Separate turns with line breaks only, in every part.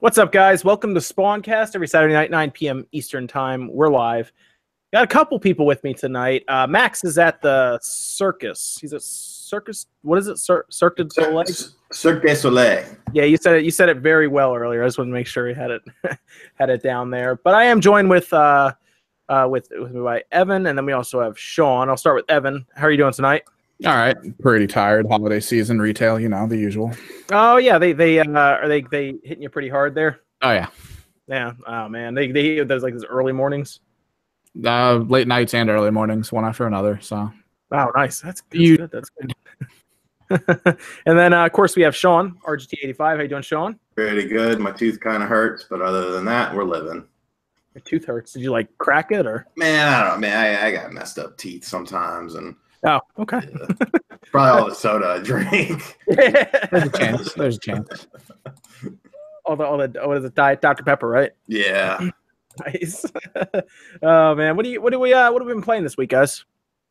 What's up, guys? Welcome to Spawncast every Saturday night, 9 p.m. Eastern Time. We're live. Got a couple people with me tonight. Uh, Max is at the circus. He's at circus. What is it? Cir- Cirque du Soleil.
Cirque du Soleil.
Yeah, you said it. You said it very well earlier. I just want to make sure he had it had it down there. But I am joined with uh, uh, with with me by Evan, and then we also have Sean. I'll start with Evan. How are you doing tonight?
All right, pretty tired. Holiday season, retail, you know the usual.
Oh yeah, they they uh, are they they hitting you pretty hard there.
Oh yeah,
Yeah. Oh man, they they those like those early mornings.
uh, late nights and early mornings, one after another. So
Wow, nice. That's, that's
You-
good. That's good. and then, uh, of course, we have Sean, RGT85. How you doing, Sean?
Pretty good. My tooth kind of hurts, but other than that, we're living.
Your tooth hurts. Did you like crack it or?
Man, I don't know, man. I, I got messed up teeth sometimes, and
Oh, okay.
uh, probably all the soda I drink.
there's a chance. There's a chance.
all the all the what is it? Diet Dr Pepper, right?
Yeah.
Nice. oh man, what do you what do we uh what have we been playing this week, guys?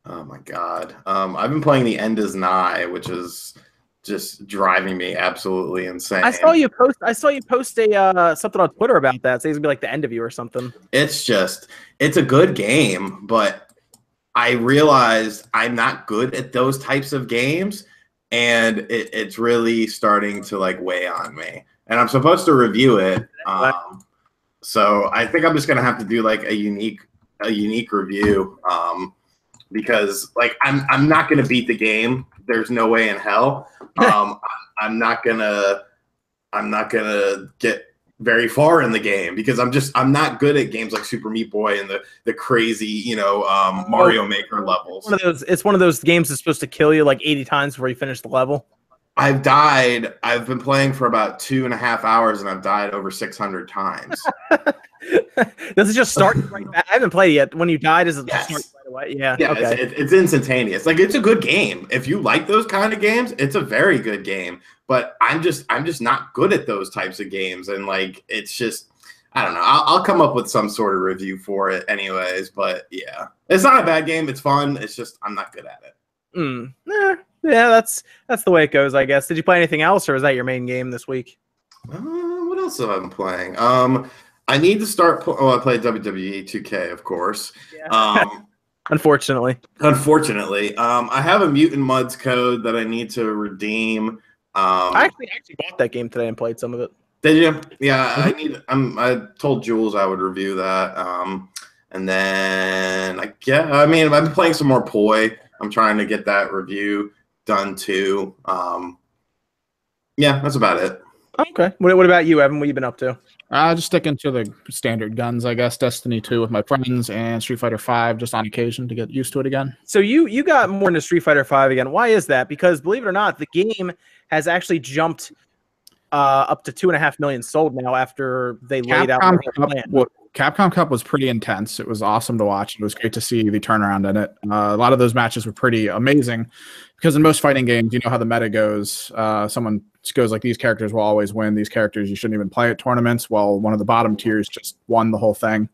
Oh my god. Um, I've been playing The End Is Nigh, which is just driving me absolutely insane.
I saw you post. I saw you post a uh, something on Twitter about that. Say it's gonna be like the end of you or something.
It's just, it's a good game, but I realized I'm not good at those types of games, and it, it's really starting to like weigh on me. And I'm supposed to review it, um, so I think I'm just gonna have to do like a unique, a unique review, um, because like I'm I'm not gonna beat the game. There's no way in hell. Um, I'm not gonna, I'm not gonna get very far in the game because I'm just I'm not good at games like Super Meat Boy and the the crazy you know um, Mario Maker levels.
One of those. It's one of those games that's supposed to kill you like 80 times before you finish the level.
I've died. I've been playing for about two and a half hours and I've died over 600 times.
Does it just start right back? I haven't played it yet. When you die, does it
Yes.
start away? Yeah.
Yeah,
okay.
it's, it's instantaneous. Like it's a good game. If you like those kind of games, it's a very good game. But I'm just I'm just not good at those types of games, and like it's just I don't know. I'll, I'll come up with some sort of review for it, anyways. But yeah, it's not a bad game. It's fun. It's just I'm not good at it.
Mm, eh, yeah, that's that's the way it goes, I guess. Did you play anything else, or was that your main game this week?
Uh, what else have I been playing? Um, I need to start. Pl- oh, I played WWE 2K, of course. Um,
Unfortunately,
unfortunately, um, I have a Mutant Mudds code that I need to redeem. Um,
I actually actually bought that game today and played some of it.
Did you? Yeah, I need. I'm. I told Jules I would review that. Um, and then I yeah. I mean, I've been playing some more Poi. I'm trying to get that review done too. Um, yeah, that's about it.
Okay. What, what about you, Evan? What you been up to?
Uh, just sticking to the standard guns, I guess. Destiny 2 with my friends and Street Fighter 5 just on occasion to get used to it again.
So you you got more into Street Fighter Five again. Why is that? Because believe it or not, the game has actually jumped uh, up to two and a half million sold now after they laid out
Capcom
their
Cup,
plan.
wa- Capcom Cup was pretty intense. It was awesome to watch. It was great to see the turnaround in it. Uh, a lot of those matches were pretty amazing because in most fighting games, you know how the meta goes. Uh, someone goes like, these characters will always win. These characters you shouldn't even play at tournaments. Well, one of the bottom tiers just won the whole thing.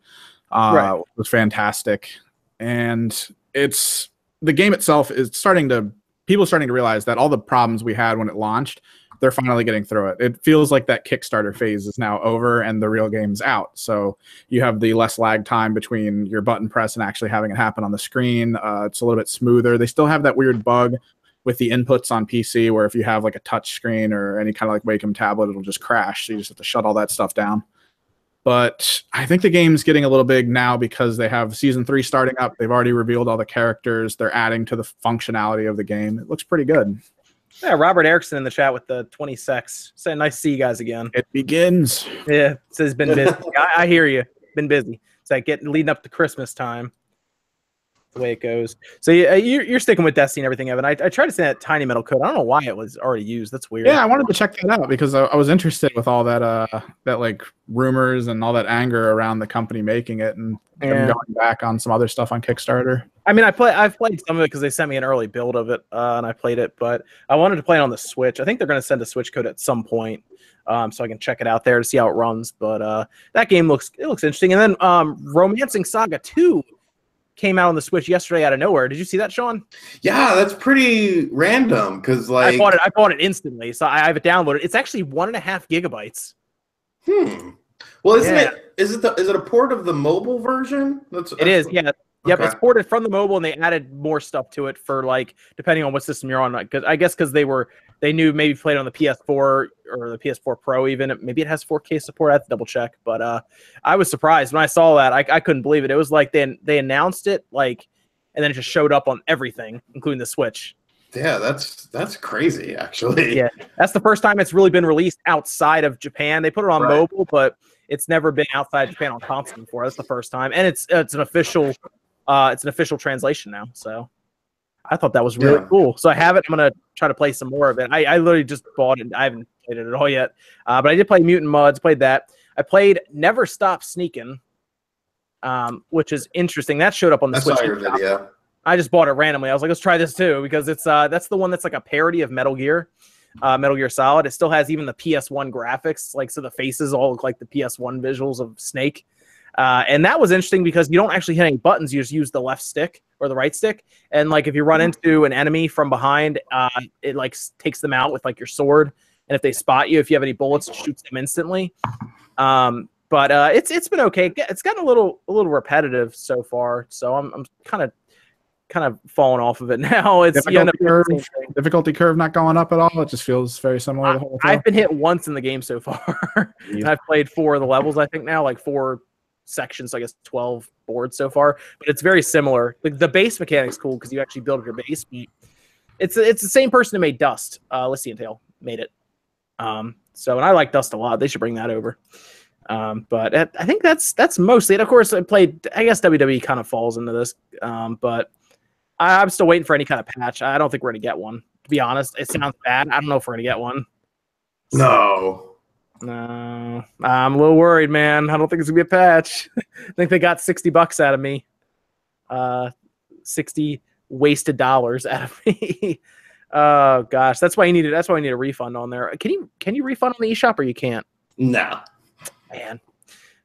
Uh,
Right.
It was fantastic. And it's the game itself is starting to, people are starting to realize that all the problems we had when it launched they're finally getting through it. It feels like that Kickstarter phase is now over and the real game's out. So you have the less lag time between your button press and actually having it happen on the screen. Uh, it's a little bit smoother. They still have that weird bug with the inputs on PC where if you have like a touch screen or any kind of like Wacom tablet, it'll just crash. So you just have to shut all that stuff down. But I think the game's getting a little big now because they have season three starting up. They've already revealed all the characters. They're adding to the functionality of the game. It looks pretty good.
Yeah, Robert Erickson in the chat with the 20 secs. Saying nice to see you guys again.
It begins.
Yeah, says been busy. I, I hear you. Been busy. It's like getting leading up to Christmas time. The way it goes. So yeah, you're, you're sticking with Destiny and everything, Evan. I, I tried to say that tiny metal code. I don't know why it was already used. That's weird.
Yeah, I wanted to check that out because I, I was interested with all that uh that like rumors and all that anger around the company making it and
Yeah.
going back on some other stuff on Kickstarter.
I mean, I play. I've played some of it because they sent me an early build of it, uh, and I played it. But I wanted to play it on the Switch. I think they're going to send a Switch code at some point, um, so I can check it out there to see how it runs. But uh, that game looks it looks interesting. And then um, Romancing Saga Two came out on the Switch yesterday out of nowhere. Did you see that, Sean?
Yeah, that's pretty random because like
I bought it. I bought it instantly, so I have it downloaded. It's actually one and a half gigabytes.
Hmm. Well, isn't
Yeah.
it? Is it the? Is it a port of the mobile version? That's,
It is, yeah. Yep,
Okay.
it's ported from the mobile, and they added more stuff to it for like depending on what system you're on. Because I guess because they were they knew maybe played on the PS4 or the PS4 Pro even. Maybe it has 4K support. I have to double check. But uh, I was surprised when I saw that. I, I couldn't believe it. It was like they they announced it like, and then it just showed up on everything, including the Switch.
Yeah, that's that's crazy. Actually.
Yeah. That's the first time it's really been released outside of Japan. They put it on
Right.
mobile, but it's never been outside Japan on console before. That's the first time, and it's it's an official uh it's an official translation now. So I thought that was really
Yeah.
cool. So I have it. I'm gonna try to play some more of it. I, I literally just bought it. I haven't played it at all yet, uh, but I did play Mutant Mudds. Played that. I played Never Stop Sneaking, um, which is interesting. That showed up on the
I
Switch.
saw your video.
I just bought it randomly. I was like, let's try this too because it's uh that's the one that's like a parody of Metal Gear, uh, Metal Gear Solid. It still has even the PS1 graphics, like so the faces all look like the PS1 visuals of Snake. Uh, and that was interesting because you don't actually hit any buttons. You just use the left stick or the right stick. And like if you run into an enemy from behind, uh, it like takes them out with like your sword. And if they spot you, if you have any bullets, it shoots them instantly. Um, but uh, it's it's been okay. It's gotten a little a little repetitive so far. So I'm I'm kind of kind of falling off of it now. It's you end up
Difficulty
doing the
curve, difficulty curve not going up at all. It just feels very similar the whole time.
I've been hit once in the game so far. and I've played four of the levels, I think now, like four sections, I guess 12 boards so far. But it's very similar. Like the base mechanic's cool because you actually build your base. It's it's the same person who made Dust. Uh Elysian Tail made it. Um, so and I like Dust a lot. They should bring that over. Um, but I I think that's that's mostly it. Of course, I played. I guess WWE kind of falls into this, um, but I, I'm still waiting for any kind of patch. I don't think we're gonna get one. To be honest, it sounds bad. I don't know if we're gonna get one.
No.
No, I'm a little worried, man. I don't think it's gonna be a patch. I think they got sixty bucks out of me. Uh, sixty wasted dollars out of me. oh gosh, that's why you need it. That's why I need a refund on there. Can you can you refund on the eShop or you can't?
No.
Man.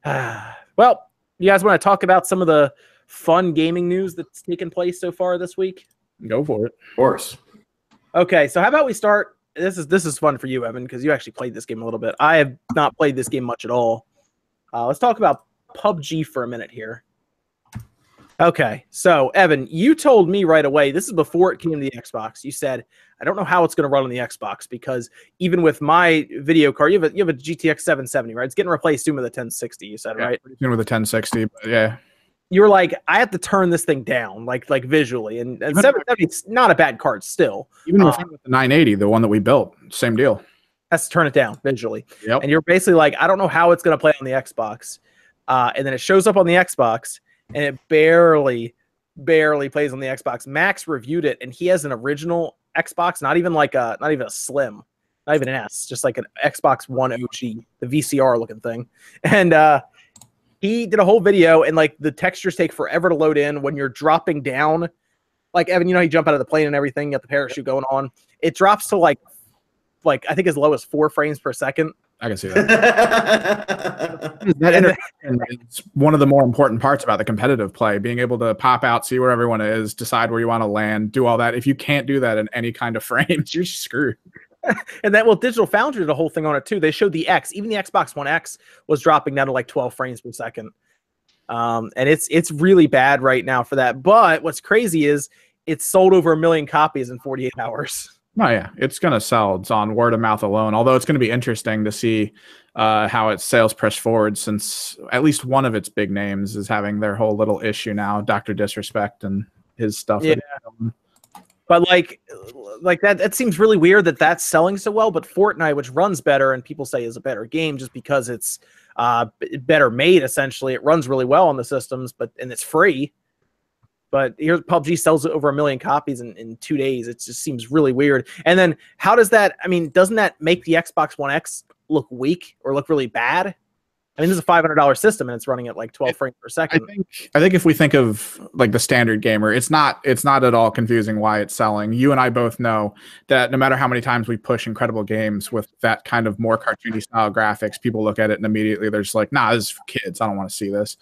well, you guys want to talk about some of the fun gaming news that's taken place so far this week?
Go for it.
Of course.
Okay, so how about we start? This is this is fun for you, Evan, because you actually played this game a little bit. I have not played this game much at all. Uh, let's talk about PUBG for a minute here. Okay, so Evan, you told me right away. This is before it came to the Xbox. You said, "I don't know how it's going to run on the Xbox because even with my video card, you have a you have a GTX 770, right? It's getting replaced soon with a 1060. You said,
Yeah.
right?
Soon with a 1060, but yeah.
You were like, I have to turn this thing down, like like visually, and, and 770 is not a bad card still.
Even with
Uh,
the 980, the one that we built, same deal.
Has to turn it down visually.
Yep.
and you're basically like, I don't know how it's going to play on the Xbox. Uh, and then it shows up on the Xbox, and it barely, barely plays on the Xbox. Max reviewed it, and he has an original Xbox, not even like a, not even a Slim, not even an S, just like an Xbox One OG, the VCR looking thing. And uh, he did a whole video, and like the textures take forever to load in when you're dropping down. Like Evan, you know, how you jump out of the plane and everything, you got the parachute going on. It drops to like, like I think as low as four frames per second.
I can see that.
That's
that integration is one of the more important parts about the competitive play being able to pop out see where everyone is decide where you want to land do all that if you can't do that in any kind of frames you're screwed
And that well, Digital Foundry did a whole thing on it too. They showed the X, even the Xbox One X was dropping down to like 12 frames per second. Um, and it's it's really bad right now for that. But what's crazy is it's sold over a million copies in 48 hours.
oh yeah it's to sell it's on word of mouth alone although it's to be interesting to see uh, how its sales press forward since at least one of its big names is having their whole little issue now dr disrespect and his stuff
Yeah. But like like that that seems really weird that that's selling so well. But Fortnite, which runs better and people say is a better game just because it's uh better made essentially. It runs really well on the systems, but and it's free. But here PUBG sells over a million copies in, in two days. It just seems really weird. And then how does that I mean, doesn't that make the Xbox One X look weak or look really bad? I mean, this is a five hundred dollar system and it's running at like twelve frames per second.
I think I think if we think of like the standard gamer, it's not it's not at all confusing why it's selling. You and I both know that no matter how many times we push incredible games with that kind of more cartoony style graphics, people look at it and immediately they're just like, "Nah, this is for kids. I don't want to see this."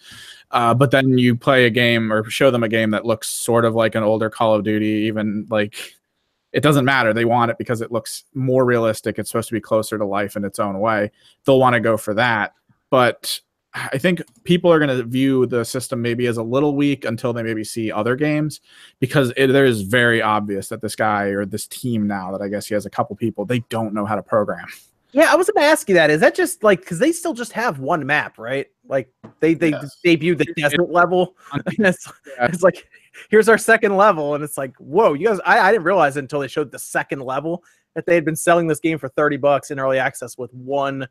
Uh, but then you play a game or show them a game that looks sort of like an older Call of Duty, even like it doesn't matter. They want it because it looks more realistic. It's supposed to be closer to life in its own way. They'll want to go for that. But I think people are going to view the system maybe as a little weak until they maybe see other games because it, there is very obvious that this guy or this team now that I guess he has a couple people they don't know how to program.
Yeah, I was going to ask you that. Is that just like because they still just have one map, right? Like they they yes. debuted the desert level, and it's, yeah. it's like here's our second level, and it's like whoa, you guys! I, I didn't realize until they showed the second level that they had been selling this game for thirty bucks in early access with one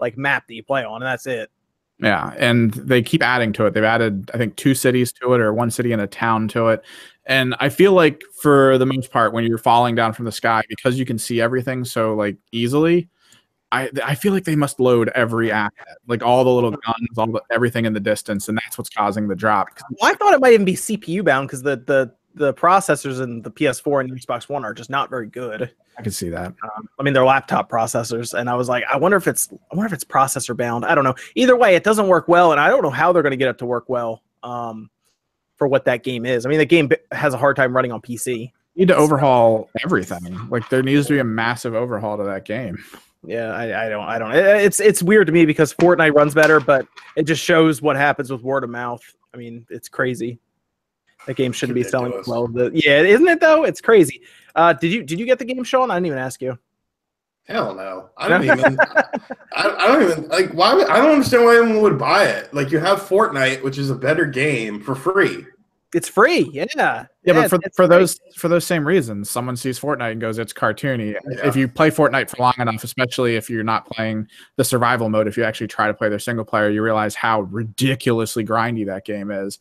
like map that you play on, and that's it.
Yeah, and they keep adding to it. They've added, I think, two cities to it, or one city and a town to it. And I feel like, for the most part, when you're falling down from the sky, because you can see everything so like easily, I I feel like they must load every asset, like all the little guns, all the everything in the distance, and that's what's causing the drop.
Well, I thought it might even be CPU bound because the the the processors in the PS4 and Xbox One are just not very good.
I can see that.
Um, I mean, they're laptop processors, and I was like, I wonder if it's, I wonder if it's processor bound. I don't know. Either way, it doesn't work well, and I don't know how they're going to get it to work well um, for what that game is. I mean, the game has a hard time running on PC.
You need to overhaul everything. Like there needs to be a massive overhaul to that game.
Yeah, I, I don't, I don't. It's it's weird to me because Fortnite runs better, but it just shows what happens with word of mouth. I mean, it's crazy. That game shouldn't be selling well. The, yeah, isn't it though? It's crazy. Uh, did you did you get the game, Sean? I didn't even ask you.
Hell no! I don't even. I, I, don't even like. Why? Would, I don't understand why anyone would buy it. Like you have Fortnite, which is a better game for free.
It's free. Yeah.
Yeah, yeah but for, for those for those same reasons, someone sees Fortnite and goes, "It's cartoony." Yeah. If you play Fortnite for long enough, especially if you're not playing the survival mode, if you actually try to play their single player, you realize how ridiculously grindy that game is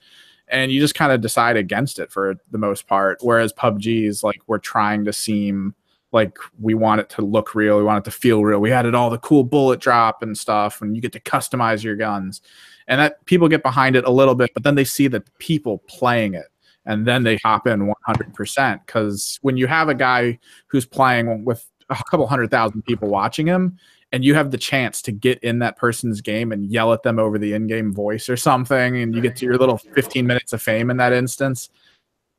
and you just kind of decide against it for the most part. Whereas PUBG is like we're trying to seem like we want it to look real, we want it to feel real. We added all the cool bullet drop and stuff, and you get to customize your guns, and that people get behind it a little bit, but then they see the people playing it, and then they hop in 100%. Because when you have a guy who's playing with a couple hundred thousand people watching him, and you have the chance to get in that person's game and yell at them over the in-game voice or something and you get to your little 15 minutes of fame in that instance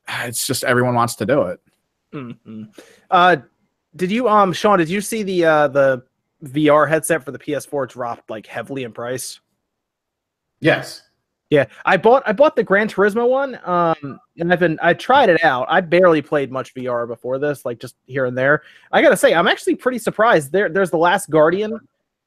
it's just everyone wants to do it.
Mm-hmm. uh, did you um sean did you see the uh the vr headset for the ps4 dropped like heavily in price?
Yes
yeah, I bought I bought the Gran Turismo one, um, and I've been I tried it out. I barely played much VR before this, like just here and there. I gotta say, I'm actually pretty surprised. There, there's the Last Guardian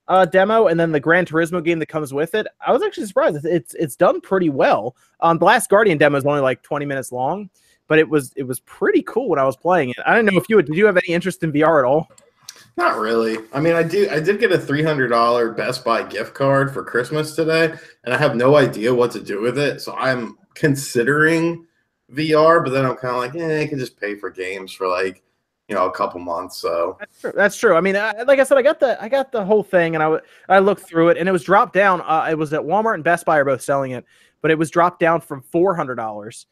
uh, demo, and then the Gran Turismo game that comes with it. I was actually surprised. It's it's done pretty well. Um, the Last Guardian demo is only like 20 minutes long, but it was it was pretty cool when I was playing it. I don't know if you did you have any interest in VR at all?
Not really. I mean, I do. I did get a three hundred dollar Best Buy gift card for Christmas today, and I have no idea what to do with it. So I'm considering VR, but then I'm kind of like, eh, I can just pay for games for like you know a couple months. So
that's true. That's true. I mean, I, like I said, I got the I got the whole thing, and I I looked through it, and it was dropped down. Uh, it was at Walmart and Best Buy are both selling it, but it was dropped down from four hundred dollars.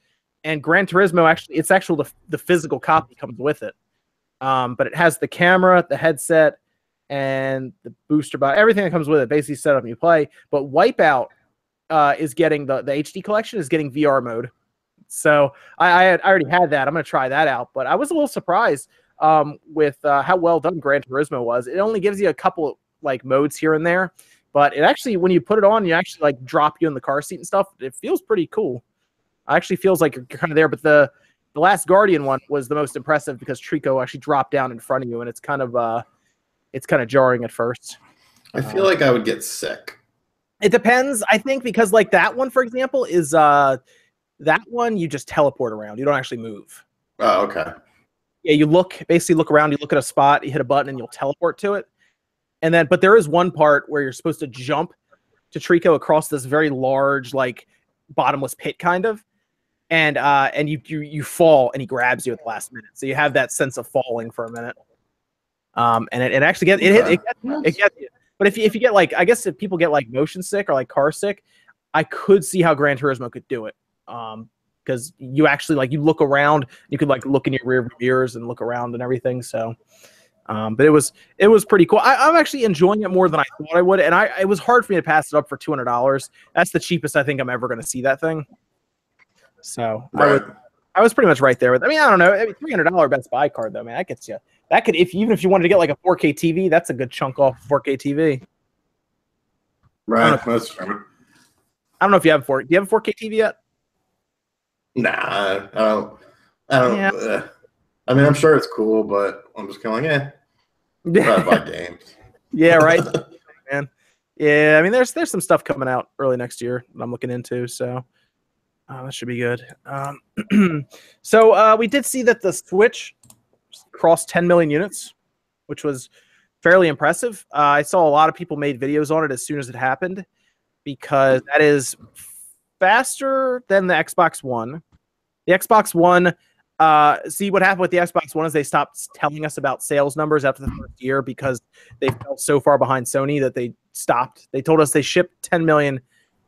And Gran Turismo actually, it's actual the, the physical copy comes with it. Um, but it has the camera, the headset, and the booster box, everything that comes with it. Basically, set up and you play. But Wipeout uh, is getting the the HD collection is getting VR mode. So I I, had, I already had that. I'm gonna try that out. But I was a little surprised um, with uh, how well done Gran Turismo was. It only gives you a couple like modes here and there, but it actually when you put it on, you actually like drop you in the car seat and stuff. It feels pretty cool. It actually feels like you're kind of there. But the the last Guardian one was the most impressive because Trico actually dropped down in front of you, and it's kind of uh, it's kind of jarring at first.
I feel uh, like I would get sick.
It depends. I think because like that one, for example, is uh, that one you just teleport around. You don't actually move.
Oh, okay.
Yeah, you look basically look around. You look at a spot. You hit a button, and you'll teleport to it. And then, but there is one part where you're supposed to jump to Trico across this very large, like bottomless pit, kind of and uh, and you, you you fall and he grabs you at the last minute. So you have that sense of falling for a minute. Um, and it, it actually gets it, it, it, gets, it gets you. But if you, if you get like, I guess if people get like motion sick or like car sick, I could see how Gran Turismo could do it. Um, because you actually like you look around, you could like look in your rear mirrors and look around and everything. So, um, but it was it was pretty cool. I, am actually enjoying it more than I thought I would, and I it was hard for me to pass it up for two hundred dollars. That's the cheapest I think I'm ever going to see that thing. So
right.
I would I was pretty much right there with. I mean, I don't know. I mean, three hundred dollar Best Buy card though, man. That gets you. That could, if even if you wanted to get like a 4K TV, that's a good chunk off 4K TV.
Right. That's true.
I don't know if you have four. Do you have a 4K TV yet?
Nah, I don't. I don't. Yeah. Uh, I mean, I'm sure it's cool, but I'm just kind of like, eh. I buy games.
yeah, right, man. Yeah, I mean, there's there's some stuff coming out early next year that I'm looking into, so uh, that should be good. Um, so uh, we did see that the Switch crossed 10 million units, which was fairly impressive. Uh, I saw a lot of people made videos on it as soon as it happened because that is faster than the Xbox One. The Xbox One, uh, see what happened with the Xbox One is they stopped telling us about sales numbers after the first year because they fell so far behind Sony that they stopped. They told us they shipped 10 million.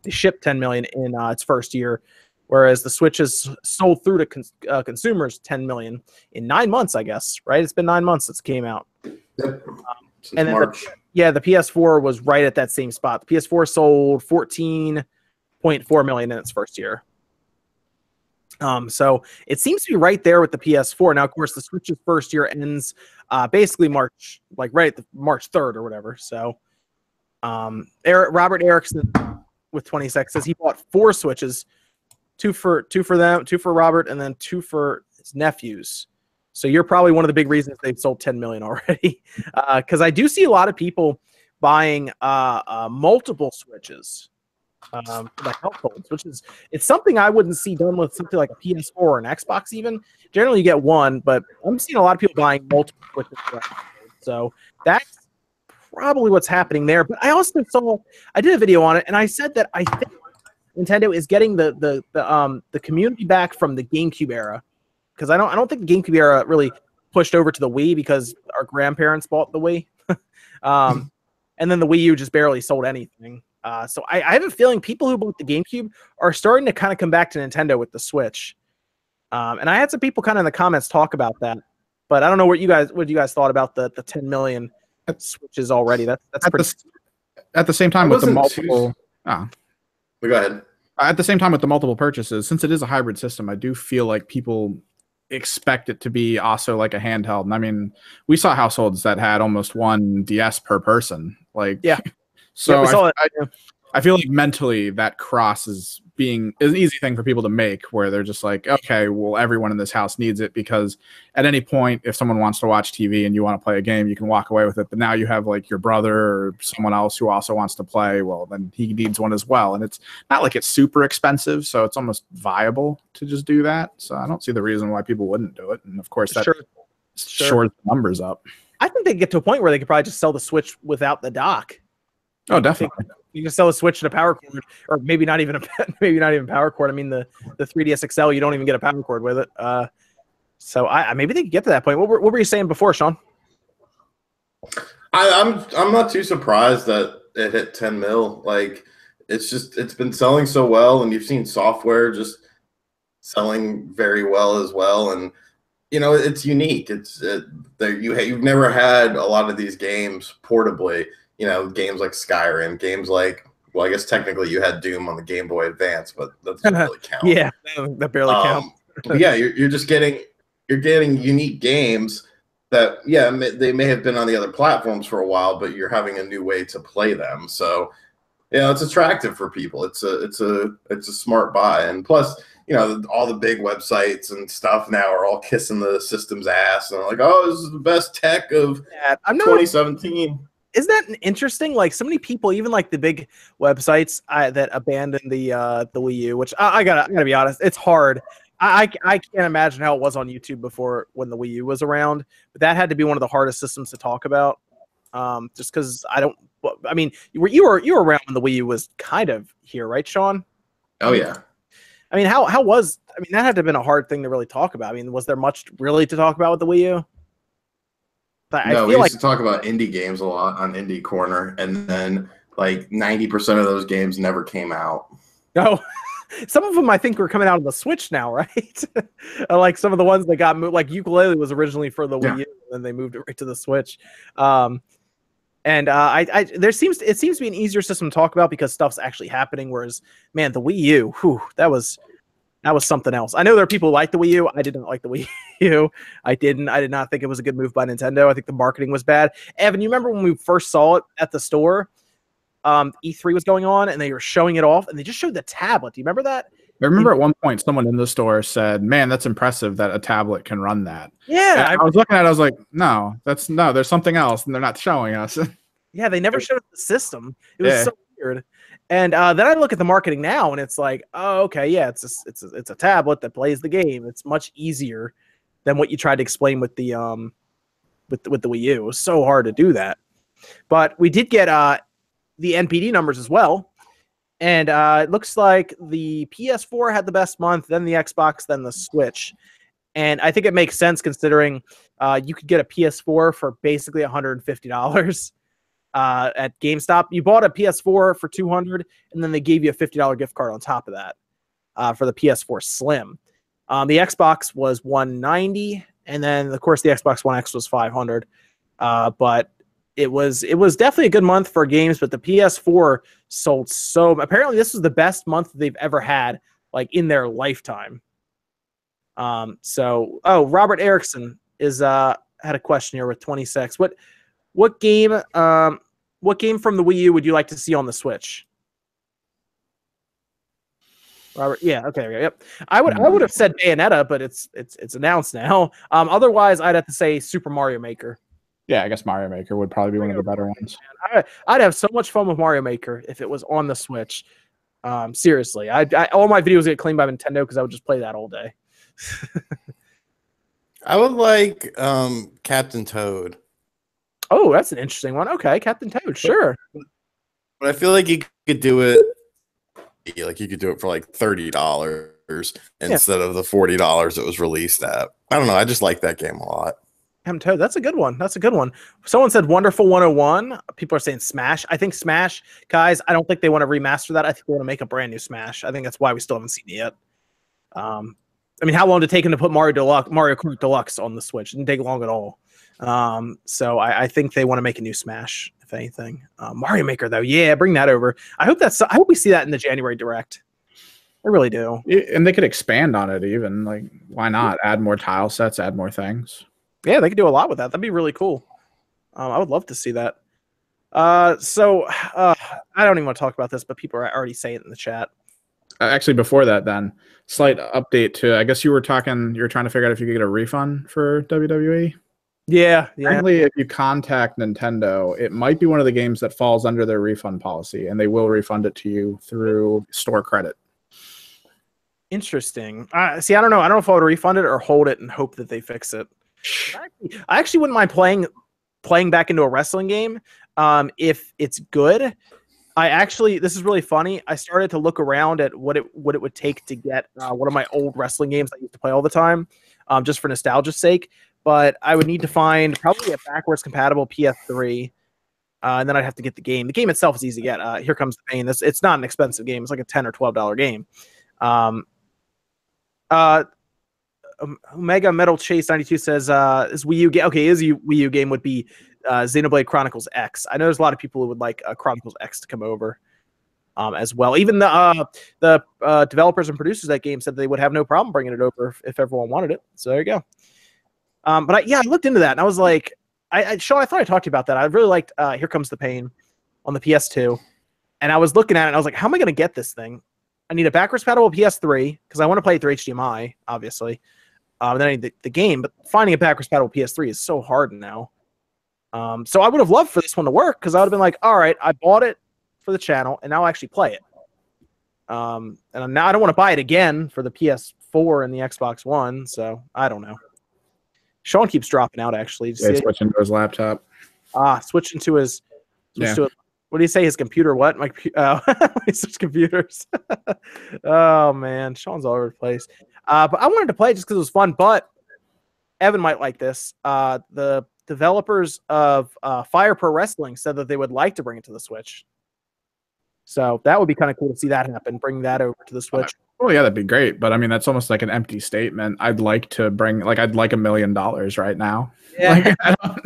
They shipped 10 million in uh, its first year, whereas the Switch has sold through to cons- uh, consumers 10 million in nine months. I guess right. It's been nine months since it came out.
Yep. Um,
and then the, yeah, the PS4 was right at that same spot. The PS4 sold 14.4 million in its first year. Um, so it seems to be right there with the PS4. Now, of course, the Switch's first year ends uh, basically March, like right at the March 3rd or whatever. So, um, Eric, Robert Erickson with 26 says he bought four Switches, two for two for them, two for Robert, and then two for his nephews. So you're probably one of the big reasons they've sold 10 million already, because uh, I do see a lot of people buying uh, uh, multiple Switches um, for the households, which is it's something I wouldn't see done with something like a PS4 or an Xbox. Even generally, you get one, but I'm seeing a lot of people buying multiple Switches. So that's probably what's happening there. But I also saw I did a video on it, and I said that I think Nintendo is getting the the the um the community back from the GameCube era because I don't I don't think the GameCube era really pushed over to the Wii because our grandparents bought the Wii, um, and then the Wii U just barely sold anything. Uh, so I, I, have a feeling people who bought the GameCube are starting to kind of come back to Nintendo with the Switch. Um, and I had some people kind of in the comments talk about that, but I don't know what you guys what you guys thought about the the 10 million switches already. That's that's
at
pretty.
The, at the same time with the multiple. Too... Oh.
Go ahead.
At the same time with the multiple purchases, since it is a hybrid system, I do feel like people expect it to be also like a handheld. And I mean, we saw households that had almost one DS per person. Like,
yeah.
So yeah, I, I, I, feel like mentally that cross is being is an easy thing for people to make where they're just like, okay, well, everyone in this house needs it because at any point, if someone wants to watch TV and you want to play a game, you can walk away with it. But now you have like your brother or someone else who also wants to play. Well, then he needs one as well. And it's not like it's super expensive. So it's almost viable to just do that. So I don't see the reason why people wouldn't do it. And of course, that sure. sure. the numbers up.
I think they get to a point where they could probably just sell the Switch without the dock.
Oh, definitely.
You can sell a Switch and a power cord, or maybe not even a maybe not even power cord. I mean, the the 3ds XL, you don't even get a power cord with it. Uh, so I maybe they could get to that point. What were, what were you saying before, Sean?
I, I'm I'm not too surprised that it hit 10 mil. Like it's just it's been selling so well, and you've seen software just selling very well as well, and you know it's unique. It's it, you you've never had a lot of these games portably you know, games like Skyrim, games like well, I guess technically you had Doom on the Game Boy Advance, but that doesn't really count.
yeah, that barely um, counts.
yeah, you're, you're just getting you're getting unique games that yeah they may have been on the other platforms for a while, but you're having a new way to play them. So yeah, it's attractive for people. It's a it's a it's a smart buy, and plus you know all the big websites and stuff now are all kissing the system's ass and like oh this is the best tech of yeah, I'm 2017
isn't that interesting? Like so many people, even like the big websites uh, that abandoned the uh, the Wii U, which I, I, gotta I gotta be honest, it's hard. I, I can't imagine how it was on YouTube before when the Wii U was around, but that had to be one of the hardest systems to talk about. Um, just because I don't, I mean, you were you were you were around when the Wii U was kind of here, right, Sean?
Oh yeah.
I mean, how how was? I mean, that had to have been a hard thing to really talk about. I mean, was there much really to talk about with the Wii U?
But no, we used like- to talk about indie games a lot on Indie Corner, and then like ninety percent of those games never came out.
No. some of them I think are coming out of the Switch now, right? like some of the ones that got moved, like Yooka-Laylee was originally for the Wii U, and then they moved it right to the Switch. Um, and uh, I, I, there seems it seems to be an easier system to talk about because stuff's actually happening. Whereas, man, the Wii U, whew, that was that was something else. I know there are people who like the Wii U. I didn't like the Wii U. I didn't. I did not think it was a good move by Nintendo. I think the marketing was bad. Evan, you remember when we first saw it at the store? Um, E3 was going on and they were showing it off and they just showed the tablet. Do you remember that?
I remember at one point someone in the store said, "Man, that's impressive that a tablet can run that."
Yeah,
I, I was looking at it. I was like, "No, that's no. There's something else, and they're not showing us."
yeah, they never showed the system. It was yeah. so weird. And uh, then I look at the marketing now, and it's like, oh, okay, yeah, it's a, it's a, it's a tablet that plays the game. It's much easier than what you tried to explain with the um with with the Wii U. It was so hard to do that. But we did get uh the NPD numbers as well. And uh, it looks like the PS4 had the best month, then the Xbox, then the Switch. And I think it makes sense considering uh, you could get a PS4 for basically $150 uh, at GameStop. You bought a PS4 for 200 and then they gave you a $50 gift card on top of that uh, for the PS4 Slim. Um, the Xbox was 190 and then of course the Xbox One X was 500. Uh, but it was it was definitely a good month for games, but the PS4 sold so apparently this was the best month they've ever had, like in their lifetime. Um, so oh, Robert Erickson is uh had a question here with 26. What what game um what game from the Wii U would you like to see on the Switch? Robert, yeah, okay, yep. I would I would have said Bayonetta, but it's it's it's announced now. Um, otherwise, I'd have to say Super Mario Maker.
Yeah, I guess Mario Maker would probably be one of the better ones.
I, would have so much fun with Mario Maker if it was on the Switch. Um, seriously, I, I all my videos get cleaned by Nintendo because I would just play that all day.
I would like um, Captain Toad.
Oh, that's an interesting one. Okay, Captain Toad, sure.
But I feel like you could do it like you could do it for like thirty dollars yeah. instead of the forty dollars it was released at. I don't know. I just like that game a lot.
Captain Toad, that's a good one. That's a good one. Someone said Wonderful 101. People are saying Smash. I think Smash, guys, I don't think they want to remaster that. I think they want to make a brand new Smash. I think that's why we still haven't seen it yet. Um, I mean, how long did it take them to put Mario Deluxe, Mario Kart Deluxe on the Switch? It didn't take long at all. Um, so I, I, think they want to make a new Smash, if anything. Uh, Mario Maker, though, yeah, bring that over. I hope that's. I hope we see that in the January Direct. I really do.
And they could expand on it, even like why not add more tile sets, add more things.
Yeah, they could do a lot with that. That'd be really cool. Um, I would love to see that. Uh, so uh, I don't even want to talk about this, but people are already saying it in the chat.
Actually, before that, then slight update to. I guess you were talking. You were trying to figure out if you could get a refund for WWE.
Yeah, yeah.
Apparently, if you contact Nintendo, it might be one of the games that falls under their refund policy, and they will refund it to you through store credit.
Interesting. Uh, see, I don't know. I don't know if I would refund it or hold it and hope that they fix it. I actually wouldn't mind playing playing back into a wrestling game um, if it's good. I actually, this is really funny. I started to look around at what it what it would take to get uh, one of my old wrestling games I used to play all the time, um, just for nostalgia's sake. But I would need to find probably a backwards compatible PS3, uh, and then I'd have to get the game. The game itself is easy to get. Uh, Here comes the pain. This it's not an expensive game. It's like a ten or twelve dollar game. Um, uh, Omega Metal Chase 92 says uh is Wii U game okay, is Wii U game would be uh Xenoblade Chronicles X. I know there's a lot of people who would like uh, Chronicles X to come over um as well. Even the uh the uh developers and producers of that game said they would have no problem bringing it over if, if everyone wanted it. So there you go. Um but I, yeah, I looked into that and I was like I, I Sean, I thought I talked to you about that. I really liked uh Here Comes the Pain on the PS2. And I was looking at it and I was like, how am I going to get this thing? I need a backwards compatible PS3 because I want to play it through HDMI, obviously. Um, then I need the, the, game, but finding a backwards compatible PS3 is so hard now. Um, so I would have loved for this one to work because I would have been like, all right, I bought it for the channel and now I'll actually play it. Um, and now I don't want to buy it again for the PS4 and the Xbox One. So I don't know. Sean keeps dropping out actually.
Yeah, switching to his laptop.
Ah, switching to his. yeah. To what do you say? His computer? What? My uh, switch computers. oh man, Sean's all over the place. Uh, but I wanted to play just because it was fun. But Evan might like this. Uh, the developers of uh, Fire Pro Wrestling said that they would like to bring it to the Switch. So that would be kind of cool to see that happen. Bring that over to the Switch.
Oh yeah, that'd be great. But I mean, that's almost like an empty statement. I'd like to bring, like, I'd like a million dollars right now. Yeah. Like, I, don't,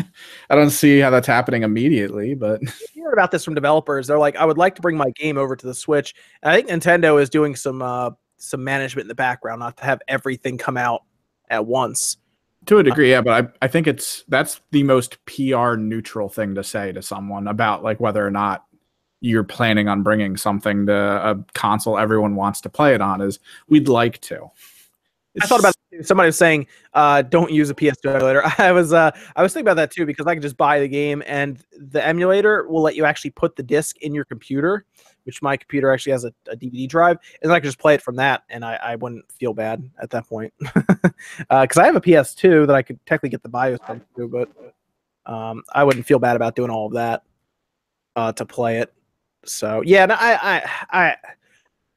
I don't see how that's happening immediately. But
you heard about this from developers. They're like, I would like to bring my game over to the Switch. And I think Nintendo is doing some uh, some management in the background, not to have everything come out at once.
To a degree, yeah, but I, I think it's that's the most PR neutral thing to say to someone about like whether or not you're planning on bringing something to a console everyone wants to play it on is we'd like to.
I thought about somebody was saying, uh, "Don't use a PS2 emulator." I was, uh, I was thinking about that too because I can just buy the game, and the emulator will let you actually put the disc in your computer, which my computer actually has a, a DVD drive, and I can just play it from that, and I, I wouldn't feel bad at that point because uh, I have a PS2 that I could technically get the BIOS from too, but um, I wouldn't feel bad about doing all of that uh, to play it. So yeah, no, I, I, I,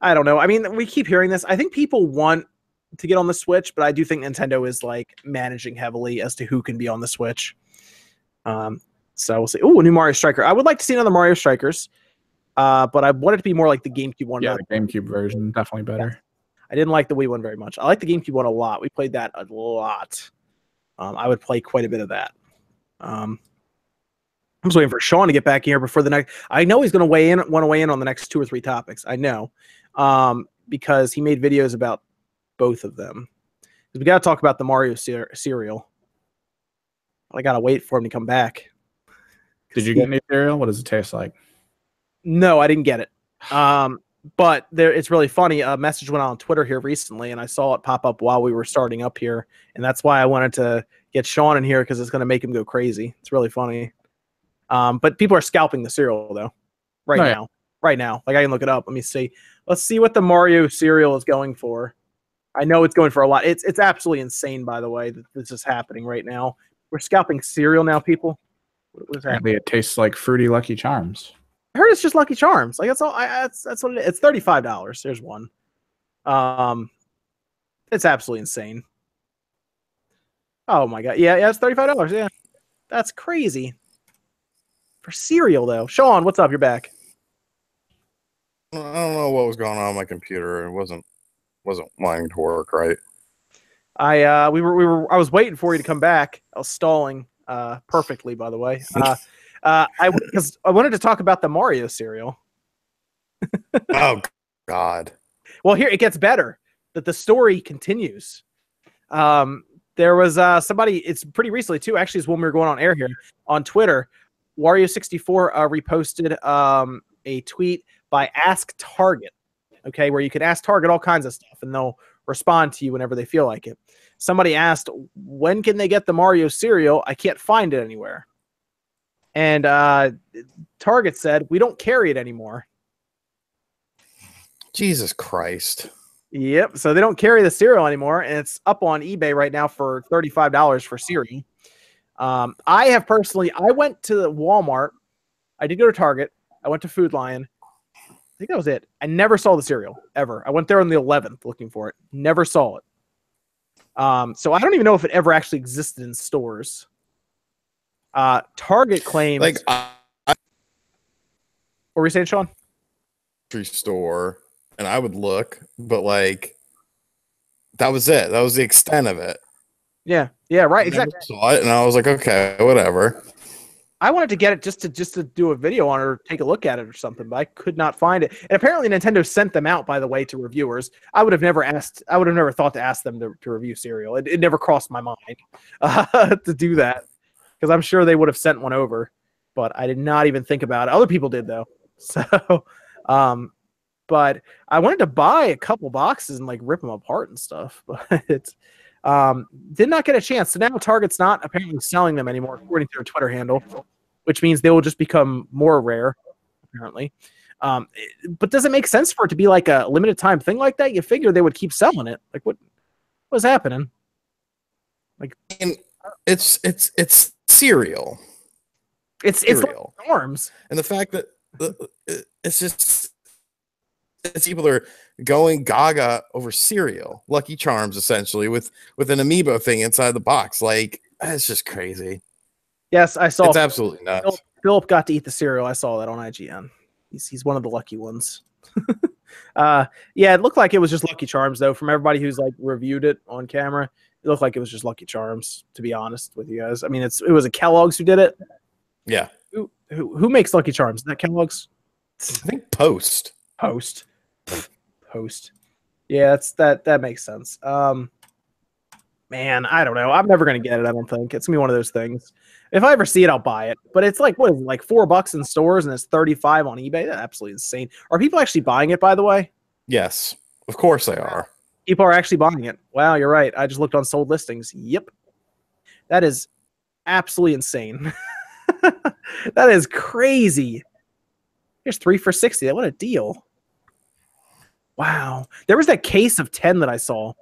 I don't know. I mean, we keep hearing this. I think people want to get on the Switch, but I do think Nintendo is like managing heavily as to who can be on the Switch. Um, so we'll see. Oh, new Mario Striker. I would like to see another Mario Strikers, uh, but I want it to be more like the GameCube one.
Yeah, the GameCube version definitely better.
I didn't like the Wii one very much. I like the GameCube one a lot. We played that a lot. Um, I would play quite a bit of that. Um, I'm just waiting for Sean to get back here before the next. I know he's going to weigh in, want to weigh in on the next two or three topics. I know, um, because he made videos about both of them. We got to talk about the Mario cer- cereal. I got to wait for him to come back.
Did you get any cereal? What does it taste like?
No, I didn't get it. Um, but there, it's really funny. A message went on Twitter here recently, and I saw it pop up while we were starting up here, and that's why I wanted to get Sean in here because it's going to make him go crazy. It's really funny. Um, but people are scalping the cereal though, right
Oh, yeah.
now. Right now, like I can look it up. Let me see. Let's see what the Mario cereal is going for. I know it's going for a lot. It's it's absolutely insane, by the way, that this is happening right now. We're scalping cereal now, people. What happening?
Apparently, it tastes like fruity Lucky Charms.
I heard it's just Lucky Charms. Like that's all. I, that's that's what it is. It's thirty five dollars. There's one. Um, it's absolutely insane. Oh my god! Yeah, yeah, it's thirty five dollars. Yeah, that's crazy. For cereal though, Sean, what's up? You're back.
I don't know what was going on on my computer. It wasn't wasn't wanting to work right.
I uh, we were we were I was waiting for you to come back. I was stalling uh perfectly, by the way. Uh, uh, I because I wanted to talk about the Mario cereal.
oh God.
Well, here it gets better. That the story continues. Um, there was uh somebody. It's pretty recently too. Actually, is when we were going on air here on Twitter. Wario64 uh, reposted um a tweet by Ask Target. Okay, where you can ask Target all kinds of stuff, and they'll respond to you whenever they feel like it. Somebody asked, "When can they get the Mario cereal? I can't find it anywhere." And uh, Target said, "We don't carry it anymore."
Jesus Christ.
Yep. So they don't carry the cereal anymore, and it's up on eBay right now for thirty-five dollars for cereal. Um, I have personally, I went to the Walmart. I did go to Target. I went to Food Lion. I think that was it. I never saw the cereal ever. I went there on the 11th looking for it. Never saw it. Um, so I don't even know if it ever actually existed in stores. Uh, Target claims.
Like I,
what were you saying, Sean?
store and I would look, but like that was it. That was the extent of it.
Yeah. Yeah. Right.
I
Exactly.
Saw it and I was like, okay, whatever.
I wanted to get it just to just to do a video on it or take a look at it or something, but I could not find it. And apparently Nintendo sent them out, by the way, to reviewers. I would have never asked. I would have never thought to ask them to, to review cereal. It, it never crossed my mind uh, to do that because I'm sure they would have sent one over, but I did not even think about it. Other people did though. So, um, but I wanted to buy a couple boxes and like rip them apart and stuff, but um, did not get a chance. So now Target's not apparently selling them anymore, according to their Twitter handle, which means they will just become more rare, apparently. Um, it- but does it make sense for it to be like a limited time thing like that? You figure they would keep selling it. Like what was happening?
And it's it's it's cereal.
It's it's like
Cereal.
arms.
And the fact that the, it's just it's people are going gaga over cereal, Lucky Charms, essentially with with an amiibo thing inside the box. Like that's just crazy.
Yes, I saw
It's absolutely nuts.
Philip got to eat the cereal. I saw that on IGN. He's he's one of the lucky ones. uh, yeah, it looked like it was just Lucky Charms though. From everybody who's like reviewed it on camera, it looked like it was just Lucky Charms. To be honest with you guys, I mean, it's it was a Kellogg's who did it.
Yeah,
Who who, who makes Lucky Charms? Is that Kellogg's
I think Post.
Post. Post. Yeah, that's that that makes sense. Um man, I don't know. I'm never gonna get it, I don't think. It's gonna be one of those things. If I ever see it, I'll buy it. But it's like what is it, like four bucks in stores and it's 35 on eBay. That's absolutely insane. Are people actually buying it by the way?
Yes, of course they are.
People are actually buying it. Wow, you're right. I just looked on sold listings. Yep. That is absolutely insane. that is crazy. Here's three for 60. What a deal. Wow. There was that case of 10 that I saw.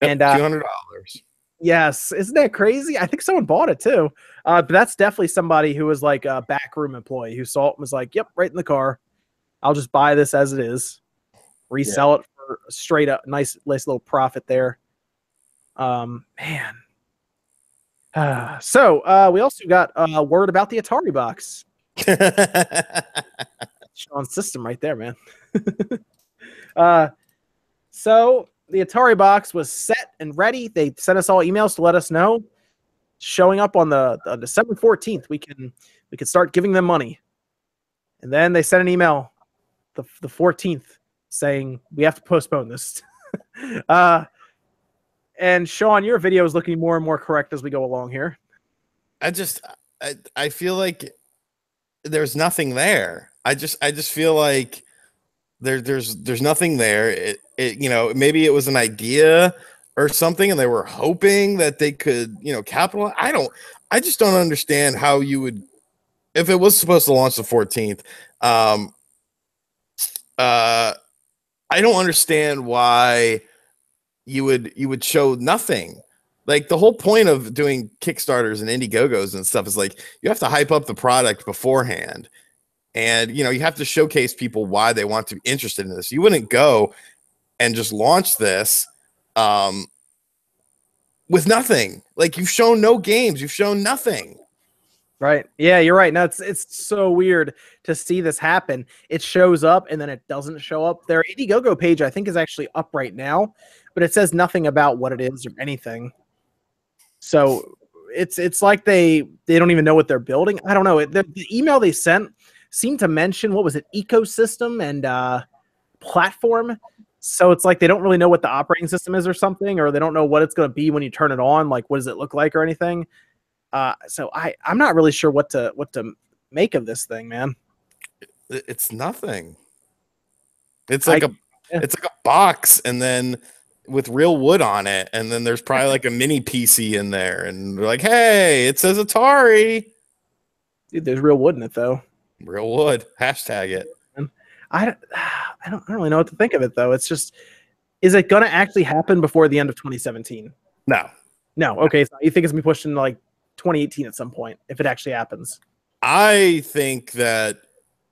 And uh,
two hundred dollars.
yes, isn't that crazy? I think someone bought it too. Uh, but that's definitely somebody who was like a backroom employee who saw it and was like, yep, right in the car. I'll just buy this as it is, resell it for a straight up nice, nice little profit there. Um, man. Uh, so uh, we also got a word about the Ataribox. Sean's system right there, man. uh, so the Ataribox was set and ready. They sent us all emails to let us know. Showing up on the, the December 14th, we can we can start giving them money. And then they sent an email the, the 14th saying we have to postpone this. uh, and Sean, your video is looking more and more correct as we go along here.
I just I, I feel like there's nothing there. I just I just feel like there there's there's nothing there. It, it you know maybe it was an idea or something and they were hoping that they could you know capitalize. I don't I just don't understand how you would if it was supposed to launch the 14th. Um, uh, I don't understand why you would you would show nothing. Like the whole point of doing kickstarters and indiegogos and stuff is like you have to hype up the product beforehand. And you know you have to showcase people why they want to be interested in this. You wouldn't go and just launch this um with nothing. Like you've shown no games. You've shown nothing
Right. Yeah, you're right. No, it's it's so weird to see this happen. It shows up and then it doesn't show up. Their Indiegogo page, I think, is actually up right now, but it says nothing about what it is or anything. So it's it's like they they don't even know what they're building. I don't know. It, the, the email they sent seemed to mention what was it, ecosystem and uh, platform. So it's like they don't really know what the operating system is or something, or they don't know what it's going to be when you turn it on. Like, what does it look like or anything? Uh, so I I'm not really sure what to what to make of this thing, man.
It's nothing it's like a
yeah.
it's like a box and then with real wood on it and then there's probably like a mini pc in there and they're like hey it says atari
Dude, there's real wood in it though.
real wood hashtag it
I don't, I don't I don't really know what to think of it though. It's just is it going to actually happen before the end of 2017?
no
No. Okay. So you think it's gonna be pushed into like 2018 at some point if it actually happens?
I think that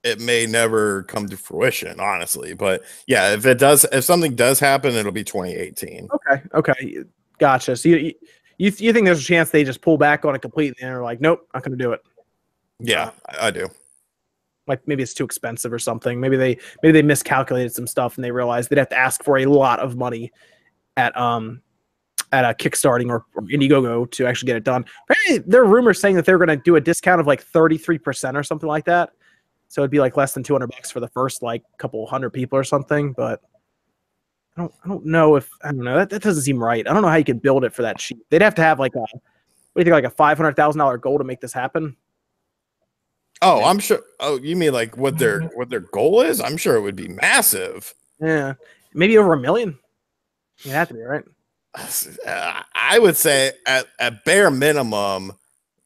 it may never come to fruition, honestly. But yeah, if it does, if something does happen, it'll be 2018.
Okay. Okay. Gotcha. So you you you, think there's a chance they just pull back on it completely and are like, nope, not gonna do it.
Yeah, I, I do.
Like maybe it's too expensive or something. Maybe they maybe they miscalculated some stuff and they realized they'd have to ask for a lot of money at um at a kickstarting or, or Indiegogo to actually get it done. Apparently, there are rumors saying that they're going to do a discount of like 33% or something like that. So it'd be like less than 200 bucks for the first like couple hundred people or something. But I don't, I don't know if I don't know that, that doesn't seem right. I don't know how you could build it for that cheap. They'd have to have like a what do you think like a five hundred thousand dollar goal to make this happen.
Oh, I'm sure. Oh, you mean like what their what their goal is? I'm sure it would be massive.
Yeah, maybe over a million. It'd have to be right.
I would say at, at bare minimum,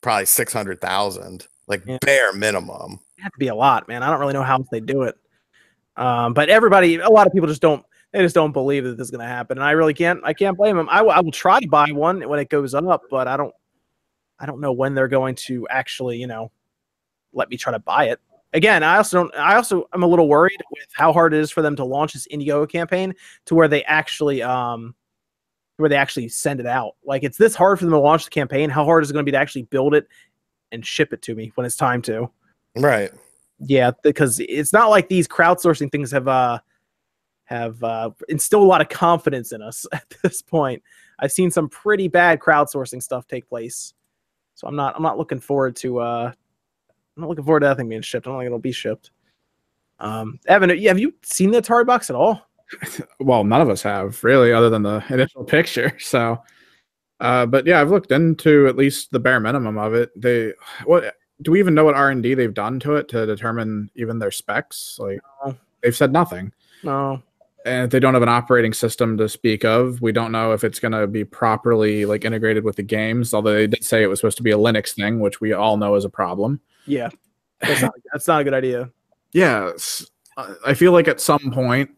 probably six hundred thousand. Like
Yeah.
bare minimum.
It'd have to be a lot, man. I don't really know how they do it. Um, but everybody, a lot of people just don't. They just don't believe that this is going to happen, and I really can't. I can't blame them. I, will- try to buy one when it goes up, but I don't. I don't know when they're going to actually, you know, let me try to buy it. Again, I also don't. I also I'm a little worried with how hard it is for them to launch this Indiegogo campaign to where they actually, um, where they actually send it out. Like it's this hard for them to launch the campaign. How hard is it going to be to actually build it and ship it to me when it's time to?
Right.
Yeah, because it's not like these crowdsourcing things have uh have uh instilled a lot of confidence in us at this point. I've seen some pretty bad crowdsourcing stuff take place. So I'm not I'm not looking forward to uh I'm not looking forward to that thing being shipped. I don't think it'll be shipped. Um Evan, have you seen the Ataribox at all?
well, none of us have really, other than the initial picture. So, uh, but yeah, I've looked into at least the bare minimum of it. They what do we even know what R and D they've done to it to determine even their specs? Like
No.
they've said nothing,
No.
and they don't have an operating system to speak of. We don't know if it's going to be properly like integrated with the games. Although they did say it was supposed to be a Linux thing, which we all know is a problem.
Yeah. That's not, that's not a good idea.
yeah i feel like at some point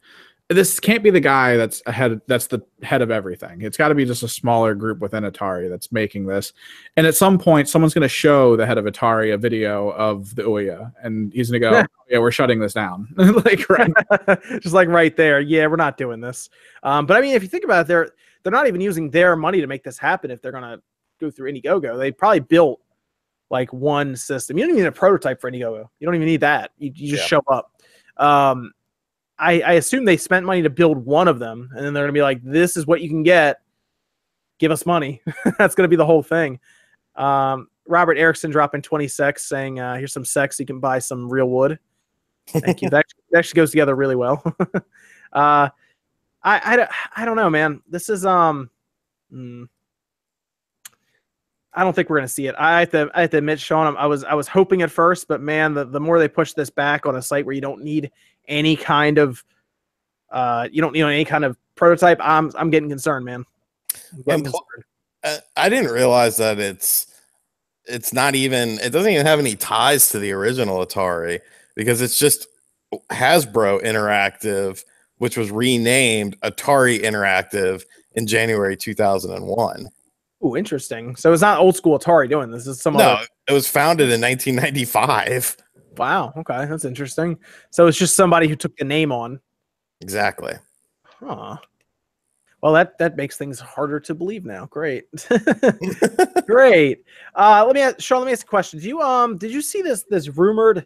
this can't be the guy that's ahead that's the head of everything it's got to be just a smaller group within atari that's making this and at some point someone's going to show the head of atari a video of the ouya and he's going to go
Yeah.
yeah we're shutting this down like right
just like right there. Yeah, we're not doing this. Um, but I mean, if you think about it, they're they're not even using their money to make this happen. If they're gonna go through Indiegogo, they probably built like one system. You don't even need a prototype for Indiegogo. You don't even need that. You, you just
Yeah.
show up. Um, I, I assume they spent money to build one of them, and then they're gonna be like, "This is what you can get. Give us money." That's gonna be the whole thing. Um, Robert Erickson dropping twenty sex, saying, uh, "Here's some sex. You can buy some real wood." Thank you. That actually, goes together really well. uh, I, I, don't- I don't know, man. This is um, mm, I don't think we're gonna see it. I have to, I have to admit, Sean, I was, I was hoping at first, but man, the, the more they push this back on a site where you don't need any kind of, uh, you don't need any kind of prototype, I'm, I'm getting concerned, man. I'm getting
pl-
concerned.
Uh, I didn't realize that it's it's not even it doesn't even have any ties to the original Atari because it's just Hasbro Interactive, which was renamed Atari Interactive in January 2001.
Ooh, interesting. So it's not old school Atari doing this. It's some
No,
other
it was founded in 1995.
Wow. Okay, that's interesting. So it's just somebody who took the name on.
Exactly.
Huh. Well, that that makes things harder to believe now. Great. Great. Uh, let me ask, Sean. Let me ask a question. Do you um did you see this this rumored?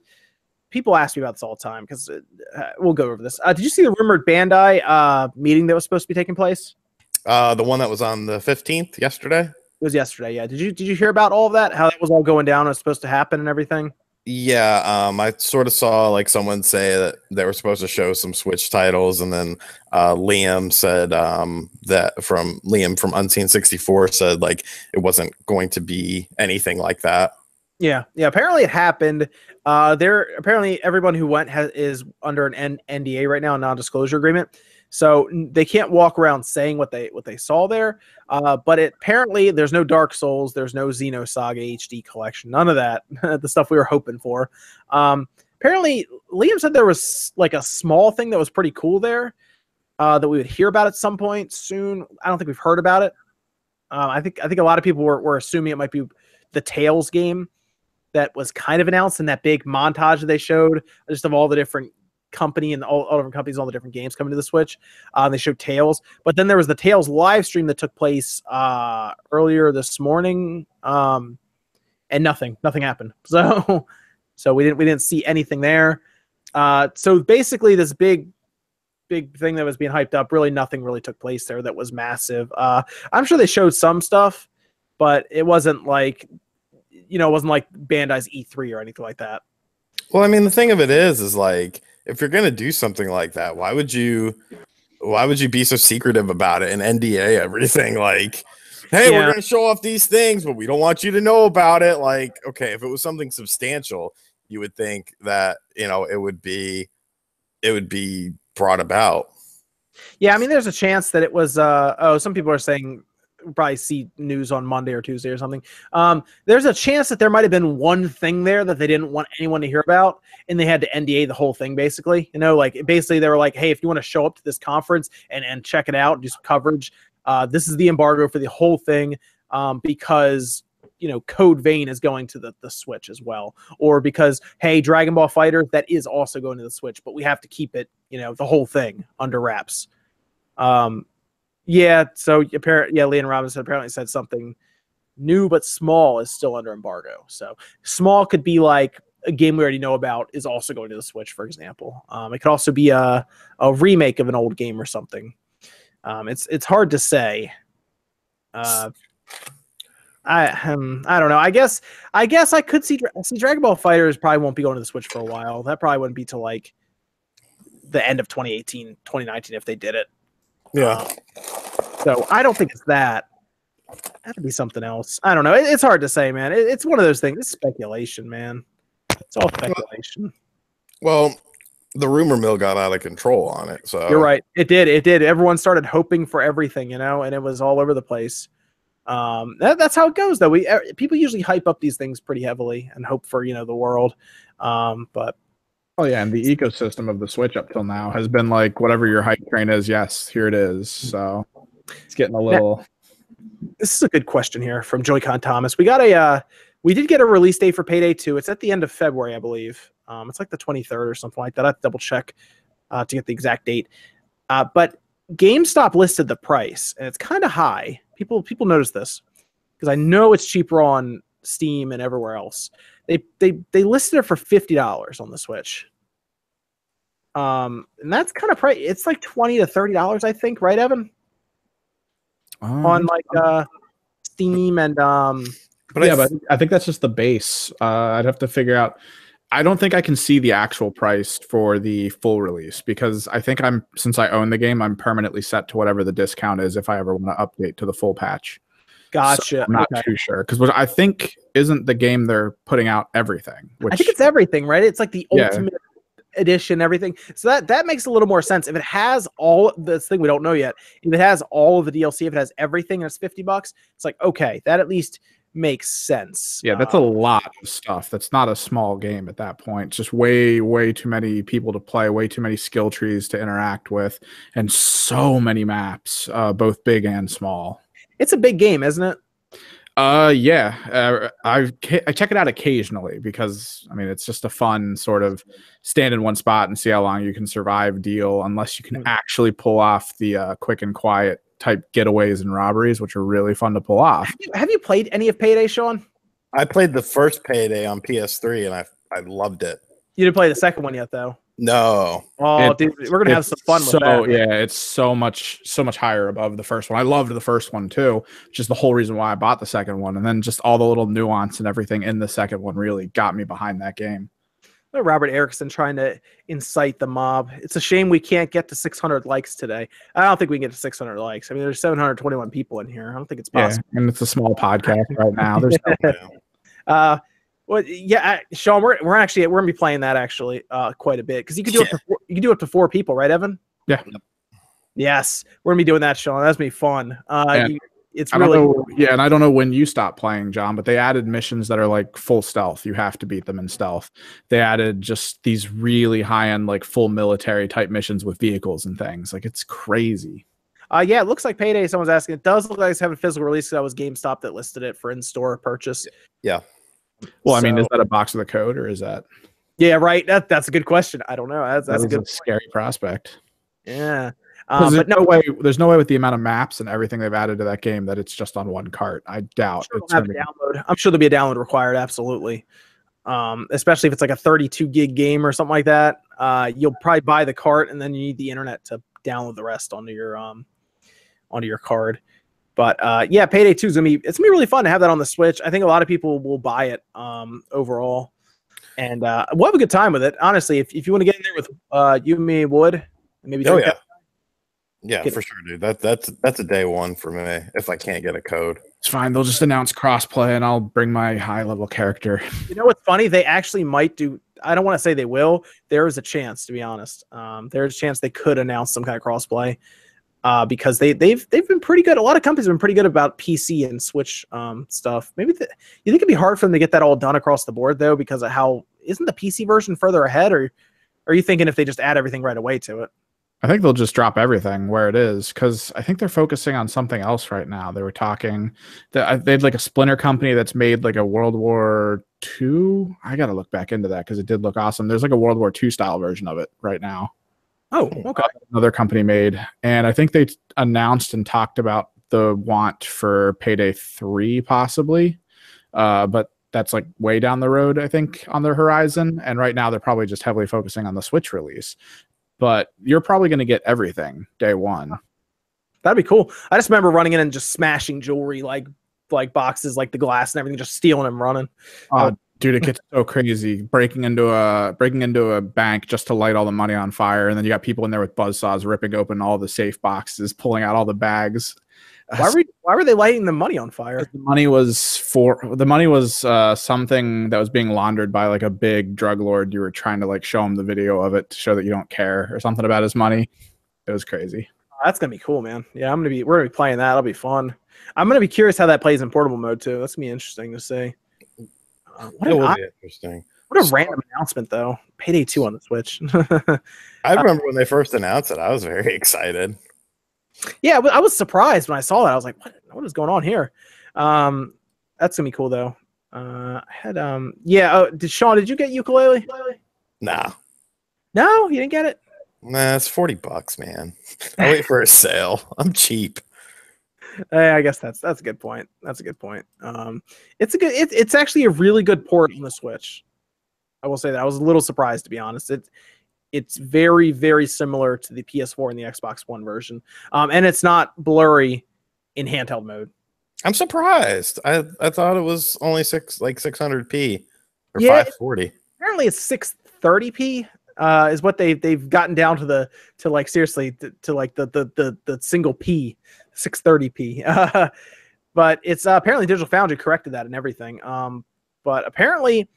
People ask me about this all the time because uh, we'll go over this. Uh, did you see the rumored Bandai uh meeting that was supposed to be taking place?
Uh, the one that was on the 15th yesterday.
It was yesterday. Yeah. Did you did you hear about all of that? How that was all going down? It was supposed to happen and everything.
Yeah, um, I sort of saw like someone say that they were supposed to show some Switch titles, and then uh, Liam said um, that from Liam from Unseen sixty four said like it wasn't going to be anything like that.
Yeah, yeah. Apparently, it happened. Uh, there. Apparently, everyone who went has, is under an N- NDA right now, a non-disclosure agreement. So they can't walk around saying what they what they saw there. Uh, but it, apparently, there's no Dark Souls, there's no Xenosaga HD collection, none of that. the stuff we were hoping for. Um, apparently, Liam said there was like a small thing that was pretty cool there uh, that we would hear about at some point soon. I don't think we've heard about it. Um, I think I think a lot of people were, were assuming it might be the Tales game that was kind of announced in that big montage that they showed just of all the different company and all, all different companies, all the different games coming to the Switch. Uh, they showed Tales, but then there was the Tales live stream that took place uh, earlier this morning, um, and nothing, nothing happened. So, so we didn't we didn't see anything there. Uh, so basically, this big big thing that was being hyped up really nothing really took place there that was massive uh i'm sure they showed some stuff but it wasn't like you know, it wasn't like Bandai's E3 or anything like that.
Well, I mean, the thing of it is, is like if you're gonna do something like that, why would you? Why would you be so secretive about it and NDA everything? Like, hey,
Yeah.
we're gonna show off these things, but we don't want you to know about it. Like, okay, if it was something substantial, you would think that you know it would be, it would be brought about.
Yeah, I mean, there's a chance that it was. Uh, oh, some people are saying probably see news on Monday or Tuesday or something. Um, there's a chance that there might have been one thing there that they didn't want anyone to hear about, and they had to NDA the whole thing. Basically, you know, like basically they were like, "Hey, if you want to show up to this conference and and check it out, do some coverage, uh, this is the embargo for the whole thing um, because." You know, Code Vein is going to the, the Switch as well, or because hey, Dragon Ball Fighter that is also going to the Switch, but we have to keep it, you know, the whole thing under wraps. Um, yeah, so apparently, yeah, Liam Robertson apparently said something new but small is still under embargo. So small could be like a game we already know about is also going to the Switch, for example. Um, it could also be a, a remake of an old game or something. Um, it's it's hard to say. Uh, I um, I don't know. I guess I guess I could see see Dragon Ball FighterZ probably won't be going to the Switch for a while. That probably wouldn't be till like the end of 2018, 2019 if they did it.
Yeah.
So I don't think it's that. That'd be something else. I don't know. It- it's hard to say, man. It- it's one of those things. It's speculation, man. It's all speculation.
Well, the rumor mill got out of control on it. So
You're right. It did. It did. Everyone started hoping for everything, you know, and it was all over the place. Um, that, that's how it goes, though. We er, people usually hype up these things pretty heavily and hope for you know the world. Um, but
Oh yeah, and the ecosystem of the Switch up till now has been like whatever your hype train is. Yes, here it is. So it's getting a little.
this is a good question here from Joy-Con Thomas. We got a uh, we did get a release date for Payday 2. It's at the end of February, I believe. Um, it's like the 23rd or something like that. I have to double check uh, to get the exact date. Uh, but GameStop listed the price, and it's kind of high. People people notice this because I know it's cheaper on Steam and everywhere else. They they they listed it for fifty dollars on the Switch. Um, and that's kind of price. It's like twenty to thirty dollars, I think, right, Evan?
Um,
On like uh, Steam and um,
but
yeah,
I,
but I think that's just the base. Uh, I'd have to figure out. I don't think I can see the actual price for the full release because I think I'm since I own the game, I'm permanently set to whatever the discount is if I ever want to update to the full patch. So
Gotcha.
I'm not
Okay.
too sure because what I think isn't the game they're putting out everything. Which
I think it's everything, right? It's like the
Yeah.
ultimate edition, everything. So that that makes a little more sense. If it has all this thing we don't know yet, if it has all of the DLC, if it has everything, and it's fifty bucks. It's like okay, that at least makes sense.
Yeah, that's a
Uh,
lot of stuff. That's not a small game at that point. It's just way, way too many people to play, way too many skill trees to interact with, and so many maps, uh, both big and small.
It's a big game, isn't it?
Uh, yeah, uh, I I check it out occasionally because I mean it's just a fun sort of stand in one spot and see how long you can survive deal, unless you can
Mm.
actually pull off the uh, quick and quiet type getaways and robberies, which are really fun to pull off.
Have you, have you played any of Payday, Sean?
I played the first payday on PS3 and I I loved it.
You didn't play the second one yet, though.
No.
Oh,
It-
dude, we're gonna have some fun with
so
that.
yeah it's so much so much higher above the first one i loved the first one too which is the whole reason why i bought the second one and then just all the little nuance and everything in the second one really got me behind that game
Robert Erickson trying to incite the mob. It's a shame we can't get to 600 likes today. I don't think we can get to 600 likes. I mean, there's 721 people in here. I don't think it's
yeah
possible.
and it's a small podcast right now there's no,
Uh, well, yeah, I- Sean, we're, we're actually we're gonna be playing that actually uh, quite a bit because you can do it. To four, you can do it to four people, right, Evan?
Yeah.
Yes, we're gonna be doing that, Sean. That's gonna be fun. Uh, you- it's really
know yeah and i don't know when you stopped playing john but they added missions that are like full stealth you have to beat them in stealth they added just these really high end like full military type missions with vehicles and things like it's crazy
Uh, yeah, it looks like Payday. Someone's asking. It does look like it's having a physical release. 'cause That was GameStop that listed it for in-store purchase.
Yeah.
Well i mean is that a box of the code or is that
Yeah, right. That that's a good question. I don't know. That's that's a good.
a scary prospect
Yeah. Um,
there's
but no,
no way. There's no way with the amount of maps and everything they've added to that game that it's just on one cart. I doubt.
sure
it's
have
be-
download. I'm sure there'll be a download required. Absolutely. Um, especially if it's like a 32 gig game or something like that. Uh, you'll probably buy the cart and then you need the internet to download the rest onto your um onto your card. But uh, yeah, Payday 2 is gonna be it's gonna be really fun to have that on the Switch. I think a lot of people will buy it um overall, and uh, we'll have a good time with it. Honestly, if, if you want to get in there with uh you, and me, Wood, maybe
Oh yeah.
that-
Yeah,
Get-
for sure, dude. That that's that's a day one for me if I can't get a code.
It's fine. They'll just announce crossplay, and I'll bring my high level character.
You know what's funny? They actually might do. I don't want to say they will. There is a chance, to be honest. Um, there's a chance they could announce some kind of crossplay, uh, because they they've they've been pretty good. A lot of companies have been pretty good about PC and Switch um, stuff. Maybe the, you think it'd be hard for them to get that all done across the board though, because of how isn't the PC version further ahead, or are you thinking if they just add everything right away to it?
I think they'll just drop everything where it is because I think they're focusing on something else right now. They were talking that they had like a splinter company that's made like a World War II. I got to look back into that because it did look awesome. There's like a World War II style version of it right now.
Oh, okay.
another company made and i think they announced and talked about the want for payday 3 possibly uh, but that's like way down the road i think on their horizon and right now they're probably just heavily focusing on the switch release but you're probably going to get everything day one
That'd be cool. I just remember running in and just smashing jewelry like like boxes, like the glass and everything, just stealing and running.
uh, dude, it gets so crazy. Breaking into a breaking into a bank just to light all the money on fire, and then you got people in there with buzz saws ripping open all the safe boxes, pulling out all the bags.
Why were why were they lighting the money on fire?
the money was for the money was uh, something that was being laundered by like a big drug lord. You were trying to like show him the video of it to show that you don't care or something about his money. It was crazy.
That's gonna be cool, man. Yeah, I'm gonna be we're gonna be playing that. That'll be fun. I'm gonna be curious how that plays in portable mode too. That's gonna be interesting to see. Uh, what, an,
be interesting.
what a random announcement though. Payday two on the Switch.
I remember when they first announced it, I was very excited.
yeah, I was surprised when I saw that. I was like, what what is going on here? Um, that's gonna be cool though. Uh, I had um, yeah. Oh, did Sean? Did you get Yooka-Laylee?
Nah,
No, you didn't get it.
nah, it's 40 bucks, man. I wait for a sale. I'm cheap.
Eh, I guess that's that's a good point. That's a good point. Um, it's a good. It, it's actually a really good port on the Switch. I will say that I was a little surprised to be honest. It it's very very similar to the PS4 and the Xbox One version, um, and it's not blurry in handheld mode.
I'm surprised. I, I thought it was only six like 600p or
Yeah.
540.
Apparently, it's 630p. Uh, is what they they've gotten down to the to like seriously to, to like the, the the the single p 630p. Uh, but it's uh, apparently Digital Foundry corrected that and everything. Um, but apparently,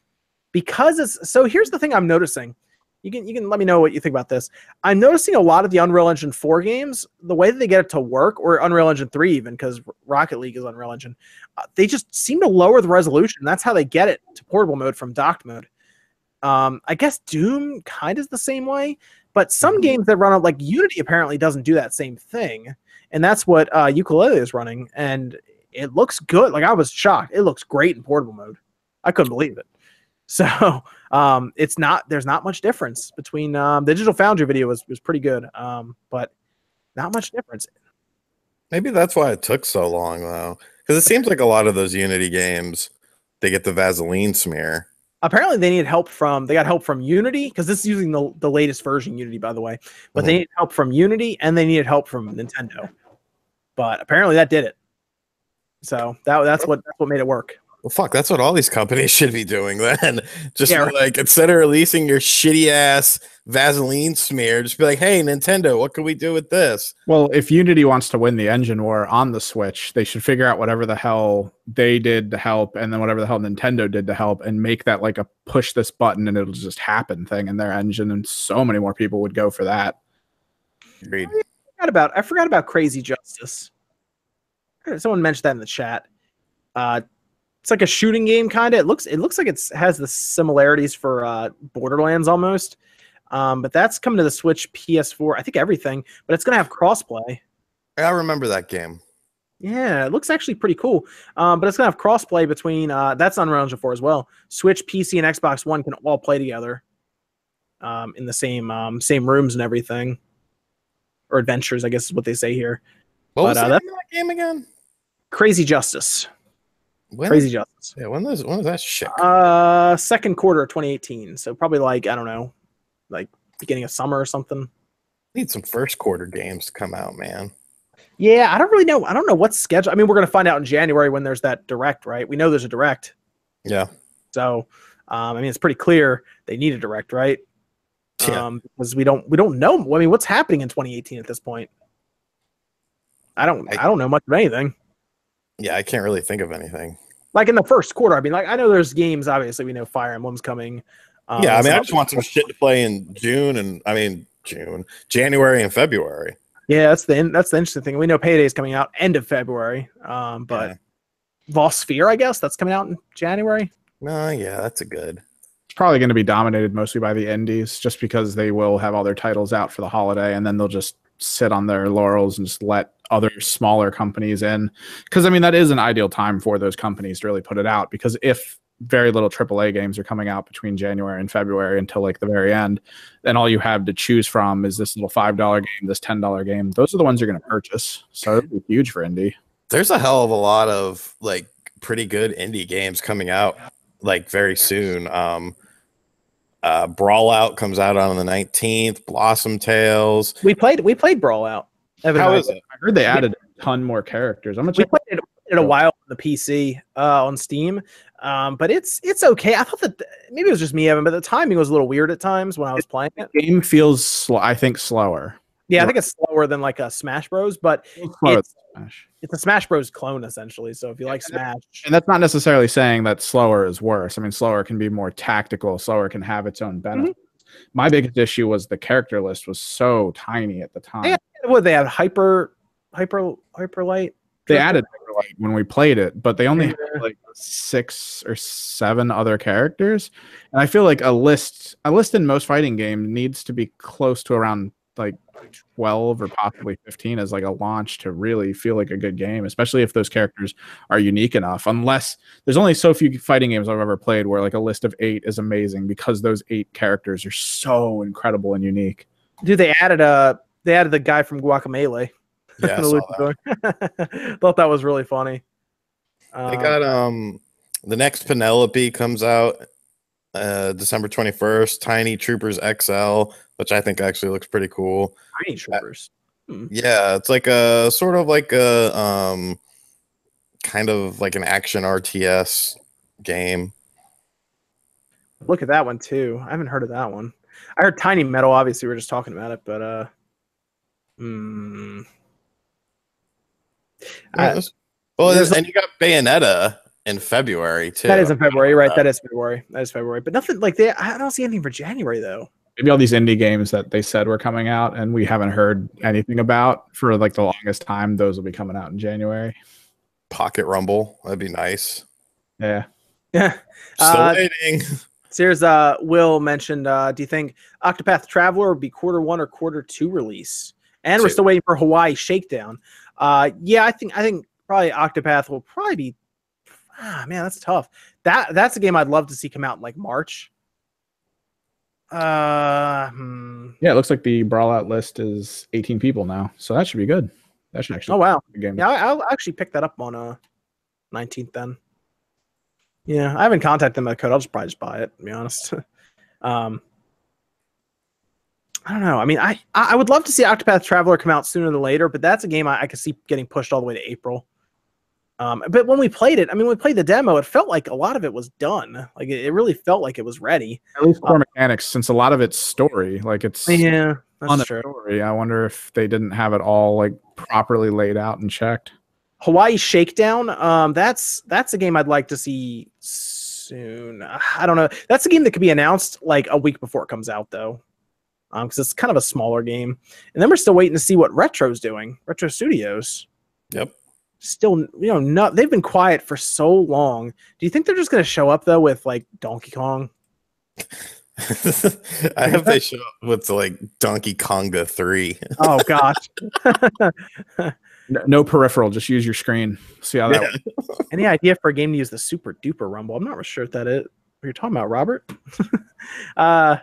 because it's so, here's the thing I'm noticing. You can you can let me know what you think about this. I'm noticing a lot of the Unreal Engine 4 games, the way that they get it to work, or Unreal Engine 3 even, because Rocket League is Unreal Engine, uh, they just seem to lower the resolution. That's how they get it to portable mode from docked mode. Um, I guess Doom kind of is the same way, but some games that run on like Unity apparently doesn't do that same thing, and that's what uh, Yooka-Laylee is running, and it looks good. Like I was shocked. It looks great in portable mode. I couldn't believe it. So um, it's not. There's not much difference between um, the Digital Foundry video was was pretty good, um, but not much difference.
Maybe that's why it took so long though. Because it seems like a lot of those Unity games, they get the Vaseline smear.
Apparently, they needed help from. They got help from Unity because this is using the the latest version Unity, by the way. But they needed help from Unity and they needed help from Nintendo. But apparently, that did it. So that that's what that's what made it work.
Well, fuck, that's what all these companies should be doing then. Just
Yeah,
be like instead of releasing your shitty ass Vaseline smear, just be like, hey, Nintendo, what can we do with this?
Well, if Unity wants to win the engine war on the Switch, they should figure out whatever the hell they did to help, and then whatever the hell Nintendo did to help, and make that like a push this button and it'll just happen thing in their engine, and so many more people would go for that.
Agreed.
Forgot about I forgot about Crazy Justice. Someone mentioned that in the chat. Uh, it's like a shooting game kind of. It looks it looks like it's has the similarities for uh, Borderlands almost. Um, but that's coming to the Switch, PS4, I think everything. But it's gonna have crossplay.
I remember that game.
Yeah, it looks actually pretty cool. Um, but it's gonna have crossplay between uh, that's on Unreal Engine 4 as well. Switch, PC, and Xbox One can all play together um, in the same um, same rooms and everything, or adventures, I guess is what they say here.
What was
uh,
of that game again?
Crazy Justice,
When,
Crazy Justice.
Yeah, when was when was that shit?
Uh, second quarter of 2018, so probably like I don't know, like beginning of summer or something.
need some first quarter games to come out, man.
Yeah, I don't really know. I don't know what's scheduled. I mean, we're gonna find out in January when there's that direct, right? We know there's a direct.
Yeah.
So, um, I mean, it's pretty clear they need a direct, right?
Yeah.
Um, because we don't we don't know. I mean, what's happening in 2018 at this point? I don't
I-
I, don't know much of anything.
Yeah, I can't really think of anything.
Like in the first quarter, I mean, like I know there's games. Obviously, we know Fire Emblem's coming. Um,
yeah, I mean,
so-
I just want some shit to play in June and I mean June, January and February.
yeah, that's the that's the interesting thing. We know Payday is coming out end of February. Um, but
Yeah.
Vosphere, I guess that's coming out in January.
No, yeah, that's a good.
It's probably going to be dominated mostly by the indies, just because they will have all their titles out for the holiday, and then they'll just sit on their laurels and just let other smaller companies in. Because I mean, that is an ideal time for those companies to really put it out. Because if very little AAA games are coming out between January and February until like the very end, then all you have to choose from is this little five dollar game, this ten dollar game. Those are the ones you're going to purchase. So it'd be huge for indie.
There's a hell of a lot of like pretty good indie games coming out like very soon. Um uh Brawlout comes out on the 19th, Blossom Tales.
We played we played Brawlout. Evan
How
and I
it?
I heard they added a ton more characters. I'm gonna
we played it it a while on the PC uh, on Steam, um, but it's it's okay. I thought that maybe it was just me, Evan, but the timing was a little weird at times when I was playing it.
The game feels sl- I think slower.
Yeah, I think it's slower than like a Smash Bros, but
Slower
It's-
Smash.
it's a Smash Bros clone essentially. So if you like Smash,
And that's not necessarily saying that slower is worse. I mean, slower can be more tactical. Slower can have its own mm-hmm. benefits. My biggest issue was the character list was so tiny at the time.
Yeah. what they had hyper, hyper, hyper light.
they added Hyperlight when we played it, but they only
Yeah.
had like six or seven other characters. And I feel like a list a list in most fighting games needs to be close to around like 12 or possibly 15 as like a launch to really feel like a good game, especially if those characters are unique enough. Unless there's only so few fighting games I've ever played where like a list of eight is amazing because those eight characters are so incredible and unique.
Dude, they added a they added the guy from Guacamelee.
Yeah, saw that.
luchador. Thought that was really funny.
They
Um,
got um the next Penelope comes out uh December 21st, Tiny Troopers XL, which I think actually looks pretty cool.
Tiny Troopers.
Yeah, it's like a sort of like a um kind of like an action RTS game.
Look at that one too. I haven't heard of that one. I heard Tiny Metal. Obviously, we are just talking about it, but uh, hmm.
Yeah,
I-
well, and you got Bayonetta in February too.
that is in February, right?
Uh,
That is February. That is February. But nothing like they. I don't see anything for January though.
maybe all these indie games that they said were coming out and we haven't heard anything about for like the longest time those will be coming out in january
Pocket Rumble. That'd be nice.
yeah
Yeah.
Still
Uh,
waiting.
So here's uh Will mentioned uh do you think Octopath Traveler would be quarter one or quarter two release? And we're still waiting for Hawaii Shakedown. Uh yeah, I think I think probably Octopath will probably be ah man, that's tough. That that's a game I'd love to see come out in like March. Uh hmm.
yeah it looks like the brawl out list is 18 people now so that should be good that should actually
Oh wow.
be a game
Yeah, I'll actually pick that up on uh 19th then. Yeah, I haven't contacted them at code. I'll just probably just buy it, to be honest. um I don't know. I mean, I I I would love to see Octopath Traveler come out sooner than later, but that's a game I, I could see getting pushed all the way to April. Um, but when we played it, I mean, when we played the demo, it felt like a lot of it was done. Like it, it really felt like it was ready.
at least core mechanics since a lot of it's story like it's
Yeah,
on
that's
a
true.
story i wonder if they didn't have it all like properly laid out and checked
Hawaii Shakedown. Um, that's that's a game I'd like to see soon. I don't know. That's a game that could be announced like a week before it comes out, though, because it's kind of a smaller game. And then we're still waiting to see what Retro's doing. Retro Studios.
Yep.
Still, you know, not they've been quiet for so long. Do you think they're just going to show up though with like Donkey Kong?
I hope they show up with like Donkey Konga 3.
Oh gosh.
no, no peripheral just use your screen see how that
Yeah.
Any idea for a game to use the Super Duper Rumble? I'm not real sure if that is what you're talking about, Robert. uh,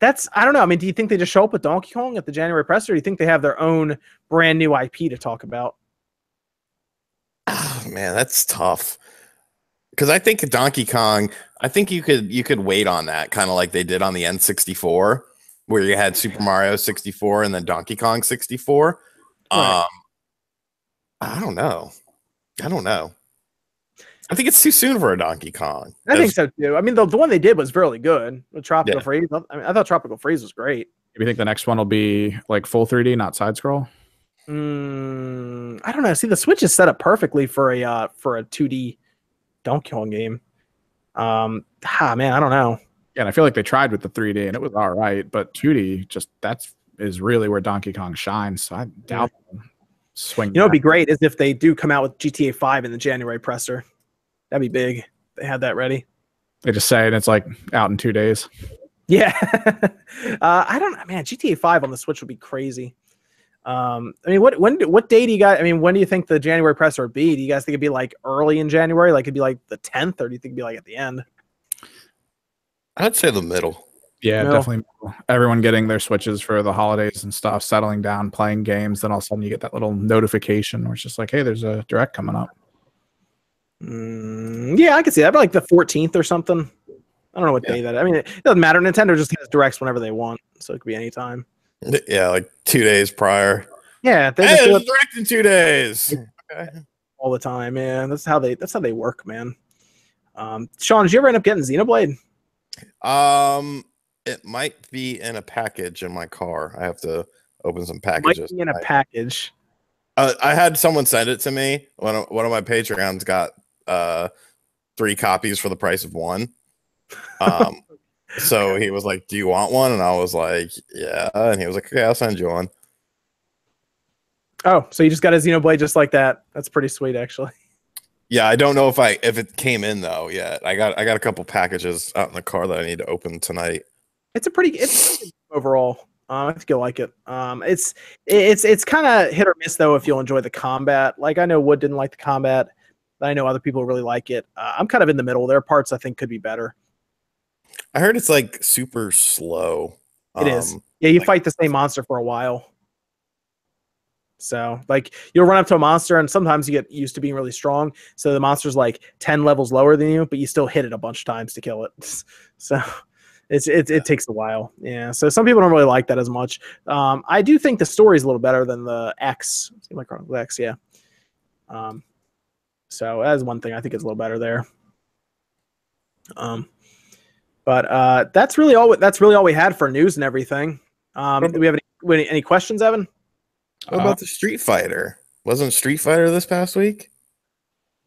that's I don't know. I mean, do you think they just show up with Donkey Kong at the January press, or do you think they have their own brand new IP to talk about?
Ah, man, that's tough. Because I think Donkey Kong, I think you could you could wait on that kind of like they did on the N64, where you had Super Mario 64 and then Donkey Kong 64.
Right.
Um, I don't know. I don't know. I think it's too soon for a Donkey Kong.
I think so too. I mean, the, the one they did was really good. The Tropical
Yeah.
Freeze. I, mean, I thought Tropical Freeze was great.
Do you think the next one will be like full 3d not side scroll
Mm, I don't know. See, the Switch is set up perfectly for a uh, for a 2D Donkey Kong game. Um, ah, man, I don't know.
Yeah, and I feel like they tried with the 3D and it was all right, but 2D just that's is really where Donkey Kong shines. So I doubt they'll swing.
You know, it'd be great is if they do come out with GTA 5 in the January presser. That'd be big. They had that ready.
they just say and it's like out in two days.
Yeah. uh, I don't man, GTA 5 on the Switch would be crazy. Um, I mean, what when what day do you guys I mean, when do you think the January presser would be? Do you guys think it'd be like early in January? Like it'd be like the 10th, or do you think it'd be like at the end?
I'd say the middle.
Yeah,
No.
definitely. Everyone getting their switches for the holidays and stuff, settling down, playing games. Then all of a sudden you get that little notification where it's just like, hey, there's a direct coming up.
Mm, yeah, I could see that. But like the 14th or something. I don't know what
Yeah.
day that. I mean, it doesn't matter. Nintendo just has directs whenever they want, so it could be any time.
Yeah, like two days prior.
Yeah, they
Hey,
just do
there's
it-
a direct in two days. Okay.
all the time. man. that's how they that's how they work, man. Um, Sean, did you ever end up getting Xenoblade?
Um, it might be in a package in my car. I have to open some
Might
packages.
be in a package.
Uh, I had someone send it to me. One of, one of my Patreons got uh, three copies for the price of one. Um, so he was like, "Do you want one?" And I was like, "Yeah." And he was like, "Okay, I'll send you one."
Oh, so you just got a Xenoblade just like that? That's pretty sweet, actually.
Yeah, I don't know if I if it came in though yet. I got I got a couple packages out in the car that I need to open tonight.
It's a pretty it's overall. Um, I think you'll like it. Um, it's it's it's kind of hit or miss though if you'll enjoy the combat. Like I know Wood didn't like the combat, but I know other people really like it. Uh, I'm kind of in the middle. There are parts I think could be better.
I heard it's like super slow.
It is.
Um,
Yeah, you
Like-
fight the same monster for a while. So, like, you'll run up to a monster, and sometimes you get used to being really strong. So the monster's like ten levels lower than you, but you still hit it a bunch of times to kill it. So it's it, it takes a while. Yeah. So some people don't really like that as much. Um, I do think the story's a little better than the X. Like Chronicles X, yeah. Um, so that's one thing I think is a little better there. Um, but uh, that's really all. That's really all we had for news and everything. Um, do we have any, any any questions, Evan?
what about the Street Fighter? Wasn't Street Fighter this past week?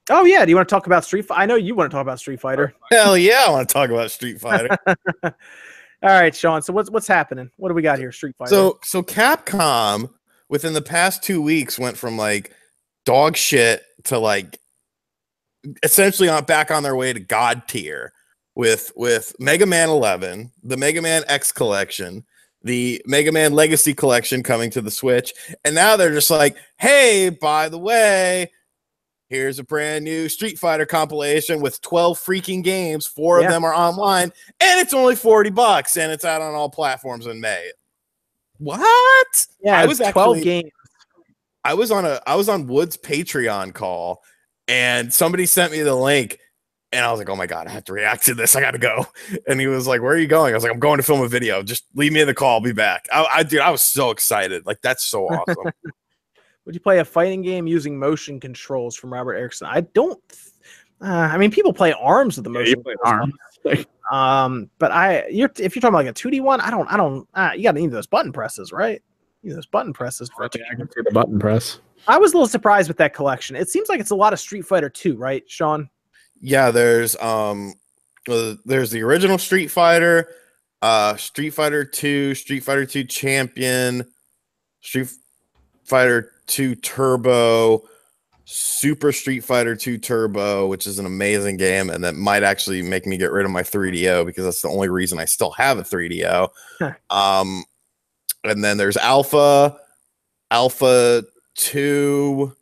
Oh yeah. Do you want to talk about Street? Fi- I know you want to talk about Street Fighter.
Hell yeah, I want to talk about Street Fighter.
all right, Sean. So what's what's happening? What do we got here? Street Fighter.
So so Capcom within the past two weeks went from like dog shit to like essentially on back on their way to god tier with with Mega Man 11, the Mega Man X collection, the Mega Man Legacy collection coming to the Switch, and now they're just like, "Hey, by the way, here's a brand new Street Fighter compilation with 12 freaking games. Four
Yeah.
of them are online, and it's only 40 bucks and it's out on all platforms in May." What?
yeah,
I
it
was
was twelve
actually-
games.
I was on a I was on Wood's Patreon call and somebody sent me the link and I was like, "Oh my god, I have to react to this. I got to go." And he was like, "Where are you going?" I was like, "I'm going to film a video. Just leave me in the call. I'll be back." I, I dude, I was so excited. Like that's so awesome.
Would you play a fighting game using motion controls from Robert Erickson? I don't. Uh, I mean, people play arms with the
Yeah,
motion.
you play arms.
Um, but I, you're if you're talking about like a 2D one, I don't, I don't. Uh, you got to need those button presses, right? You need those button presses for it.
Yeah, I can see the button press.
I was a little surprised with that collection. It seems like it's a lot of Street Fighter 2, right, Sean?
Yeah, there's um uh, there's the original Street Fighter, uh Street Fighter 2, Street Fighter 2 Champion, Street Fighter 2 Turbo, Super Street Fighter 2 Turbo, which is an amazing game and that might actually make me get rid of my 3DO because that's the only reason I still have a 3DO. um and then there's Alpha, Alpha 2,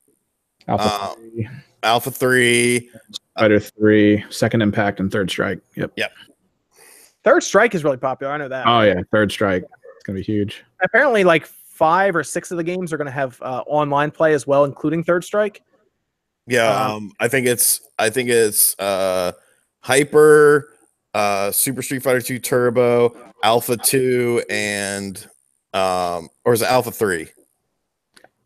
Alpha
Uh,
3,
Alpha 3,
Fighter 3, Second Impact, and Third Strike. Yep. Yep.
Third Strike is really popular. I know that.
Oh, yeah. Third Strike. It's going to be huge.
Apparently, like five or six of the games are going to have uh, online play as well, including Third Strike.
Yeah,
Um,
um, I think it's I think it's uh Hyper, uh Super Street Fighter 2 Turbo, Alpha 2, and um or is it Alpha 3?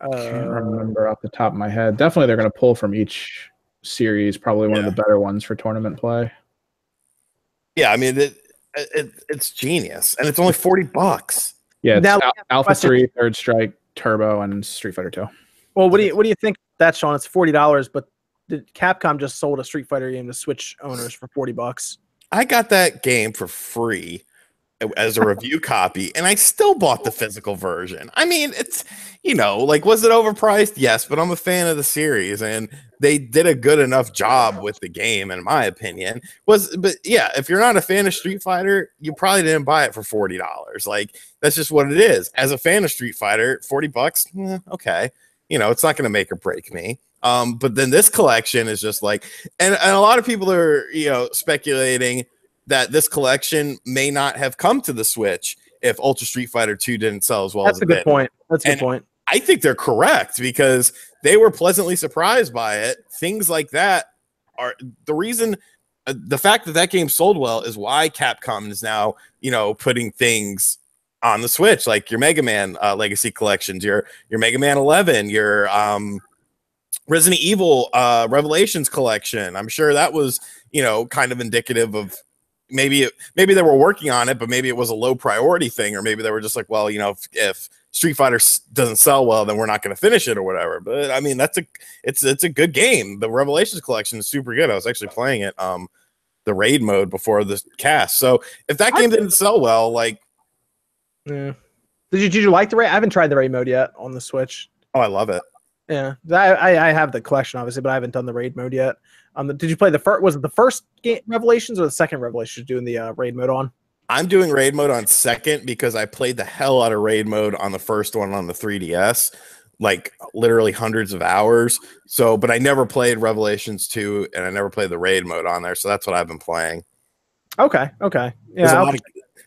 I Can't
Uh,
remember off the top of my head. Definitely, they're going to pull from each series. Probably one
Yeah.
of the better ones for tournament play.
Yeah, I mean it, it it's genius and it's only 40 bucks.
Yeah, it's
Now-
Al- Alpha
question.
3, Third Strike, Turbo, and Street Fighter 2.
well, what do you what do you think that, Sean? It's forty dollars, but did Capcom just sold a Street Fighter game to Switch owners for forty bucks.
I got that game for free as a review copy and I still bought the physical version. I mean, it's you know, like was it overpriced? Yes, but I'm a fan of the series and they did a good enough job with the game in my opinion. Was but yeah, if you're not a fan of Street Fighter, you probably didn't buy it for $40. Like that's just what it is. As a fan of Street Fighter, 40 bucks, eh, okay. You know, it's not going to make or break me. Um, but then this collection is just like, and, and a lot of people are, you know, speculating that this collection may not have come to the Switch if Ultra Street Fighter 2 didn't sell as well
That's
as
a good
did.
point. That's a good point.
I think they're correct because they were pleasantly surprised by it. Things like that are the reason. Uh, the fact that that game sold well is why Capcom is now, you know, putting things on the Switch, like your Mega Man uh, Legacy collections, your your Mega Man 11, your um, Resident Evil uh, Revelations collection. I'm sure that was you know kind of indicative of maybe it, maybe they were working on it, but maybe it was a low priority thing, or maybe they were just like, well, you know, if, if Street Fighter doesn't sell well, then we're not going to finish it or whatever. But I mean, that's a it's it's a good game. The Revelations collection is super good. I was actually playing it um the raid mode before the cast. So if that game didn't sell well, like
Yeah. Did you did you like the raid? I haven't tried the raid mode yet on the Switch.
oh, I love it.
Yeah, I, I I have the collection obviously, but I haven't done the raid mode yet. Um, did you play the first? Was it the first game Revelations or the second Revelations doing the uh, raid mode on?
I'm doing raid mode on second because I played the hell out of raid mode on the first one on the 3DS, like literally hundreds of hours. So, but I never played Revelations 2 and I never played the raid mode on there. So that's what I've been playing.
Okay, okay, yeah.
a lot of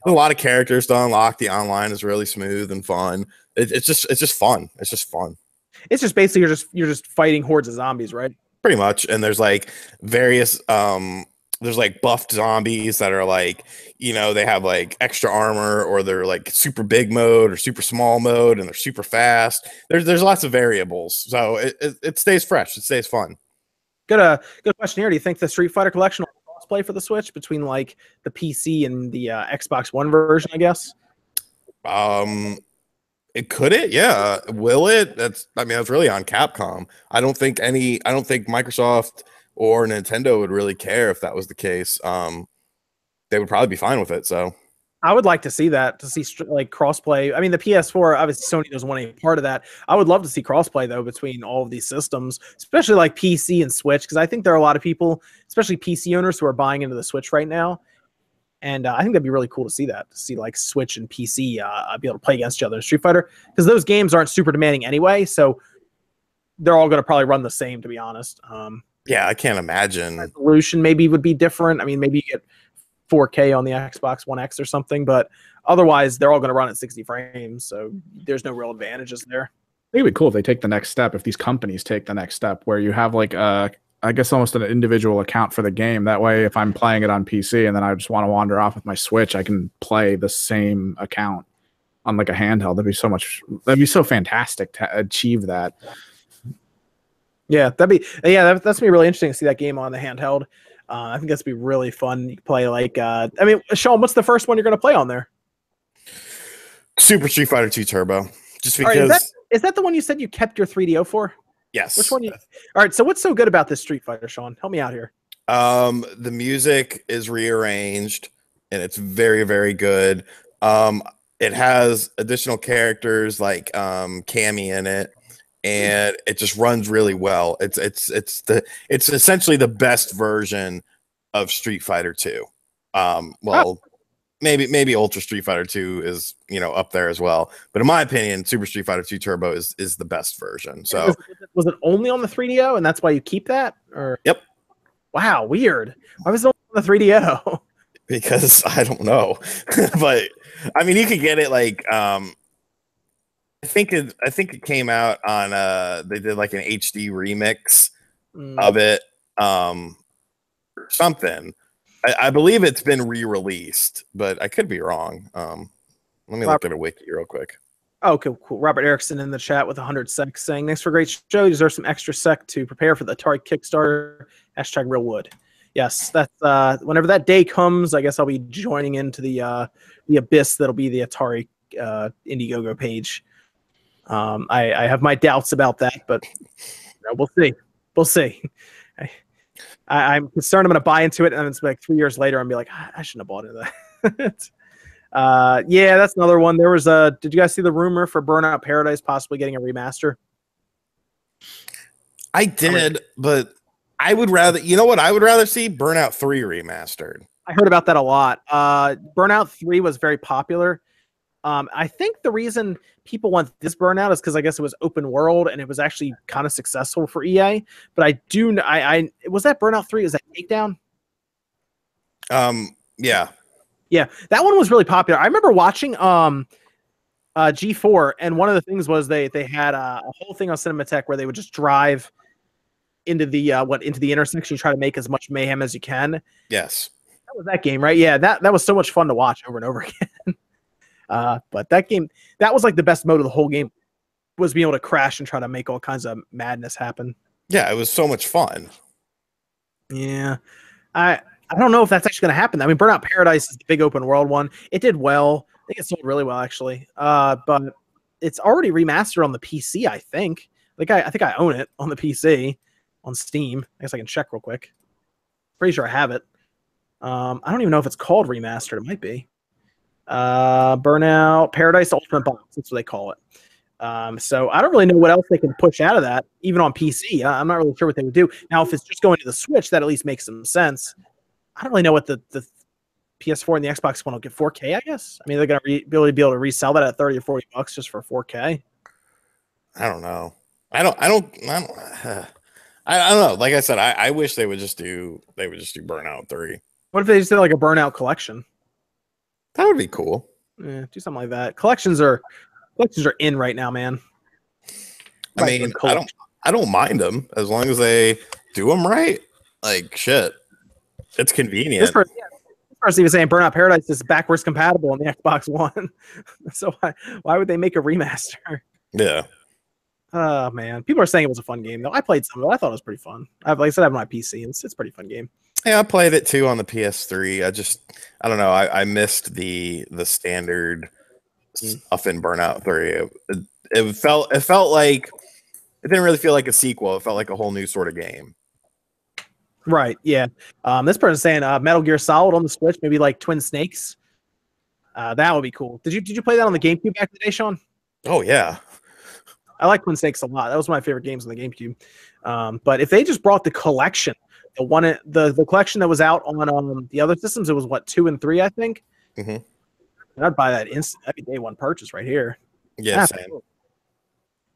a lot of characters to unlock. The online is really smooth and fun. It, it's just it's just fun. It's just fun.
it's just basically you're just you're just fighting hordes of zombies, right?
Pretty much and there's like various um there's like buffed zombies that are like you know they have like extra armor or they're like super big mode or super small mode and they're super fast there's there's lots of variables so it, it, it stays fresh it stays fun
Good uh good question here. Do you think the Street Fighter collection will crossplay for the Switch between like the PC and the uh, Xbox One version? I guess.
um it could it? Yeah will it? That's i mean that's really on capcom. I don't think any i don't think microsoft or nintendo would really care if that was the case. Um they would probably be fine with it so.
I would like to see that to see like crossplay. I mean, the PS4 obviously Sony doesn't want any part of that. I would love to see crossplay though between all of these systems, especially like PC and Switch, because I think there are a lot of people, especially PC owners, who are buying into the Switch right now, and uh, I think that'd be really cool to see that to see like Switch and PC uh, be able to play against each other in Street Fighter because those games aren't super demanding anyway, so they're all going to probably run the same. To be honest, um,
yeah i can't imagine
resolution maybe would be different. I mean, maybe you get 4K on the Xbox One X or something, but otherwise they're all going to run at 60 frames, so there's no real advantages there.
I think it'd be cool if they take the next step. If these companies take the next step, where you have like a, I guess almost an individual account for the game. That way, if I'm playing it on PC and then I just want to wander off with my Switch, I can play the same account on like a handheld. That'd be so much. That'd be so fantastic to achieve that.
Yeah, that'd be yeah, that, that's gonna be really interesting to see that game on the handheld. Uh, I think that's gonna be really fun. You play like uh, I mean, Sean, what's the first one you're gonna play on there?
super street fighter 2 turbo just
All right,
because
is Is that the one you said you kept your 3DO for?
Yes
Which one? You, all right, so what's so good about this Street Fighter, Sean? Help me out here.
Um, the music is rearranged and it's very, very good. Um, it has additional characters like um Cammy in it, and it just runs really well. It's it's it's the it's essentially the best version of Street Fighter 2. Um, well, maybe maybe Ultra Street Fighter 2 is you know up there as well, but in my opinion, Super Street Fighter 2 Turbo is is the best version. So
was, was it only on the 3DO, and that's why you keep that? Or
Yep.
Wow, weird. Why was it only on the 3DO?
because I don't know. but I mean, you could get it like um I think it I think it came out on uh they did like an HD remix
Mm,
of it um or something. I, I believe it's been re-released, but I could be wrong. Um let me look at a wiki real quick.
Oh, cool, cool. Robert Erickson in the chat with 100 sec saying, Thanks for a great show. You deserve some extra sec to prepare for the Atari Kickstarter. Hashtag real wood. Yes, that's uh, whenever that day comes, I guess I'll be joining into the uh, the abyss that'll be the Atari uh, Indiegogo page. Um, I, I have my doubts about that, but you know, we'll see. We'll see. I, I, I'm concerned I'm going to buy into it, and then it's like three years later, I'm be like, "Ah, I shouldn't have bought into that. Uh, yeah, that's another one. There was a. Did you guys see the rumor for Burnout Paradise possibly getting a remaster?
I did, but I would rather you know what I would rather see Burnout 3 remastered.
I heard about that a lot. Uh, Burnout Three was very popular. Um, I think the reason people want this Burnout is because I guess it was open world and it was actually kind of successful for EA. But I do, I, I was that Burnout Three. Is that Takedown?
Um yeah.
Yeah, that one was really popular. I remember watching um uh G4 and one of the things was they they had a, a whole thing on Cinematech where they would just drive into the uh what into the intersection try to make as much mayhem as you can.
Yes.
That was that game, right? Yeah, that that was so much fun to watch over and over again. Uh but that game that was like the best mode of the whole game was being able to crash and try to make all kinds of madness happen.
Yeah, it was so much fun.
Yeah, I I don't know if that's actually going to happen. I mean, Burnout Paradise is the big open world one. It did well. I think it sold really well actually. Uh, but it's already remastered on the PC. I think. Like I, I think I own it on the PC on Steam. I guess I can check real quick. Pretty sure I have it. Um, I don't even know if it's called remastered. It might be. Uh, Burnout Paradise Ultimate Box. That's what they call it. Um, so I don't really know what else they can push out of that, even on PC. I- I'm not really sure what they would do. Now, if it's just going to the Switch, that at least makes some sense. I don't really know what the, the PS4 and the Xbox One will get 4K. I guess. I mean, they're gonna re- be able to be able to resell that at 30 or 40 bucks just for 4K.
I don't know. I don't. I don't. I don't. I, I don't know. Like I said, I, I wish they would just do. They would just do Burnout Three.
What if they just did like a Burnout collection?
That would be cool.
Yeah, do something like that. Collections are collections are in right now, man.
I
Right,
mean, I don't. I don't mind them as long as they do them right. Like shit, it's
This
convenient.
person, yeah, this person even saying Burnout Paradise is backwards compatible on the Xbox One. so why, why would they make a remaster?
Yeah.
Oh man, people are saying it was a fun game though. I played some of it. I thought it was pretty fun. I've like I said, I have my PC. And it's it's a pretty fun game.
Yeah, I played it too on the PS3. I just, I don't know. I, I missed the the standard
Mm.
stuff in Burnout Three. It, it, it felt, it felt like, it didn't really feel like a sequel. It felt like a whole new sort of game.
Right. Yeah. Um, this person's saying uh, Metal Gear Solid on the Switch, maybe like Twin Snakes. Uh, that would be cool. Did you did you play that on the GameCube back in the day, Sean?
Oh yeah,
I like Twin Snakes a lot. That was one of my favorite games on the GameCube. Um, but if they just brought the collection, the one the the collection that was out on um, the other systems, it was what two and three, I think.
Mm-hmm.
And I'd buy that instant. Be day one purchase right here.
yeah. Same.
Absolutely.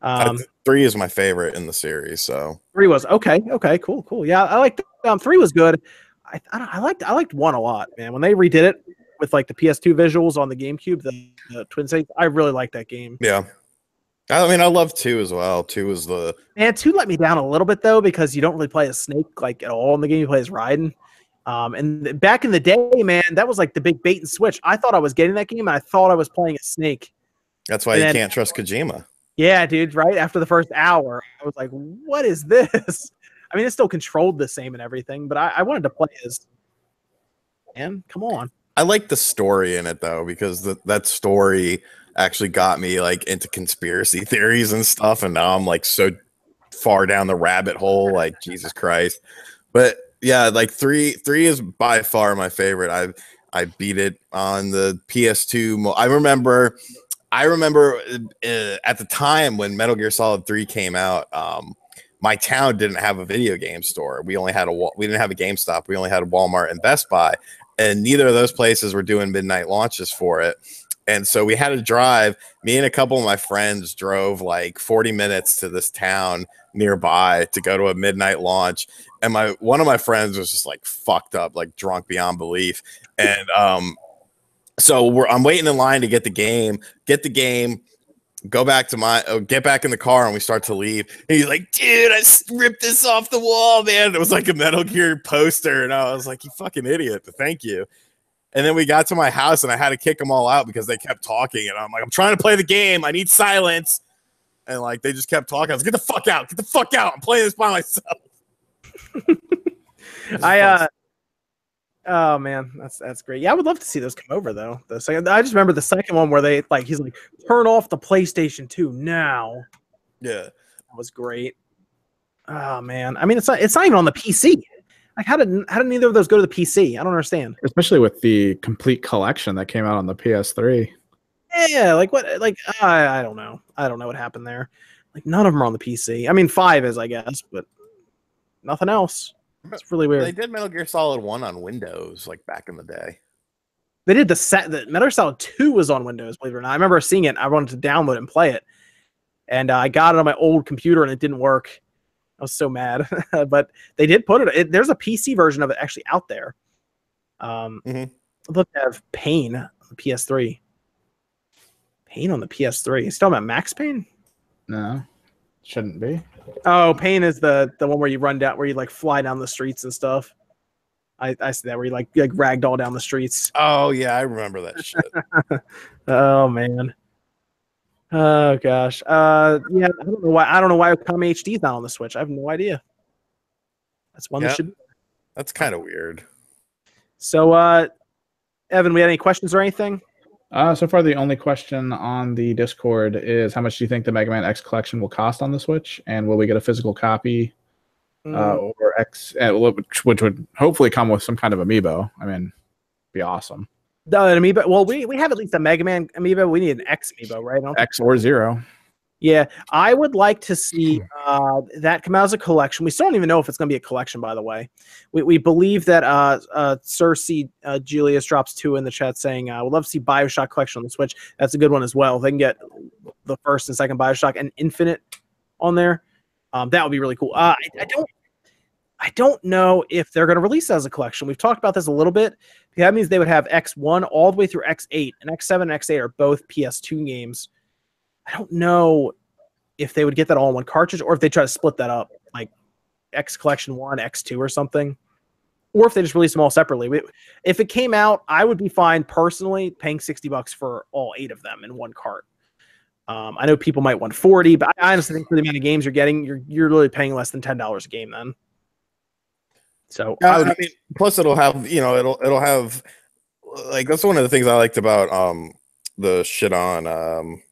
I-
Um,
three is my favorite in the series. So
three was okay. Okay, cool, cool. Yeah, I liked um, three was good. I I, I liked I liked one a lot, man. When they redid it with like the PS2 visuals on the GameCube, the, the Twin I really liked that game.
yeah, I mean, I love two as well. Two is the
Man, two let me down a little bit though because you don't really play a Snake like at all in the game. You play as Raiden. Um, and back in the day, man, that was like the big bait and switch. I thought I was getting that game, and I thought I was playing a Snake.
that's why
And
you
then-
can't trust Kojima.
Yeah, dude. Right after the first hour, I was like, "What is this?" I mean, it still controlled the same and everything, but I, I wanted to play as. Man, come on.
I like the story in it though because the, that story actually got me like into conspiracy theories and stuff, and now I'm like so far down the rabbit hole, like Jesus Christ. But yeah, like three three is by far my favorite. I I beat it on the PS2. mo- I remember. I remember uh, at the time when Metal Gear Solid 3 came out, um, my town didn't have a video game store. We only had a we didn't have a GameStop. We only had a Walmart and Best Buy and neither of those places were doing midnight launches for it. And so we had to drive. Me and a couple of my friends drove like 40 minutes to this town nearby to go to a midnight launch. And my one of my friends was just like fucked up, like drunk beyond belief. And um, so we're I'm waiting in line to get the game, get the game, go back to my uh, get back in the car and we start to leave and he's like dude I ripped this off the wall man it was like a metal gear poster and i was like you fucking idiot but thank you and then we got to my house and i had to kick them all out because they kept talking and i'm like i'm trying to play the game i need silence and like they just kept talking i was like, get the fuck out get the fuck out i'm playing this by myself
I uh oh man, that's that's great. Yeah, I would love to see those come over though. The second I just remember the second one where they like he's like turn off the PlayStation 2 now.
yeah
That was great. Oh man. I mean it's not it's not even on the PC. Like how did how did neither of those go to the PC? I don't understand.
especially with the complete collection that came out on the PS3.
Yeah, like what like I I don't know. I don't know what happened there. Like none of them are on the PC. I mean 5 is I guess, but nothing else. It's really weird.
they did metal gear solid 1 on windows like back in the day
They did the set the Metal Gear Solid 2 was on Windows, believe it or not. I remember seeing it. I wanted to download it and play it. And uh, I got it on my old computer and it didn't work. I was so mad. but they did put it, it, there's a PC version of it actually out there. Um
Mhm.
I'd love to have Pain on the PS3. Pain on the PS3. You still about Max Payne?
No, shouldn't be.
Oh, Pain is the the one where you run down where you like fly down the streets and stuff. I, I see that where you like like ragdoll down the streets.
oh yeah i remember that shit
Oh man. Oh gosh. Uh, yeah. I don't know why. I don't know why Okami HD is not on the Switch. I have no idea. That's one
Yeah.
that should.
That's kind of weird.
So, uh, Evan, we had any questions or anything?
Uh, so far, the only question on the Discord is how much do you think the Mega Man X collection will cost on the Switch, and will we get a physical copy uh,
Mm,
or X, uh, which, which would hopefully come with some kind of amiibo? I mean, be awesome.
The amiibo. Well, we we have at least a Mega Man amiibo. We need an X amiibo, right?
X or zero.
Yeah, I would like to see uh, that come out as a collection. We still don't even know if it's going to be a collection, by the way. We, we believe that uh, uh, Cersei uh, Julius drops two in the chat saying, uh, "Would love to see Bioshock collection on the Switch." That's a good one as well. If they can get the first and second Bioshock and Infinite on there. Um, that would be really cool. Uh, I, I don't, I don't know if they're going to release as a collection. We've talked about this a little bit. That means they would have X1 all the way through X8, and X7 and X8 are both PS2 games. I don't know if they would get that all in one cartridge or if they try to split that up, like X Collection One, X Two, or something, or if they just release them all separately. If it came out, I would be fine personally paying sixty bucks for all eight of them in one cart. Um, I know people might want forty, but I honestly think for the amount of games you're getting, you're you're really paying less than ten dollars a game then. So I
I,
would,
mean, plus it'll have you know it'll it'll have like that's one of the things I liked about um the shit on um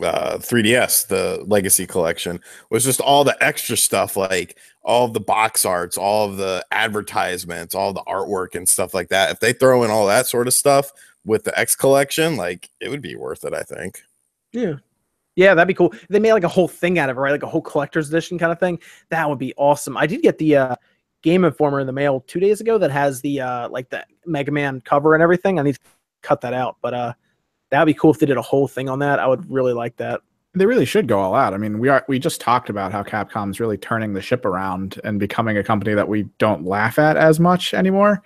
uh 3ds the legacy collection was just all the extra stuff like all the box arts all of the advertisements all the artwork and stuff like that if they throw in all that sort of stuff with the x collection like it would be worth it i think
Yeah. Yeah, that'd be cool. They made like a whole thing out of it, right? Like a whole collector's edition kind of thing. That would be awesome. I did get the uh, Game Informer in the mail two days ago that has the uh, like the Mega Man cover and everything. I need to cut that out, but uh, that'd be cool if they did a whole thing on that. I would really like that.
They really should go all out. I mean, we are we just talked about how Capcom's really turning the ship around and becoming a company that we don't laugh at as much anymore.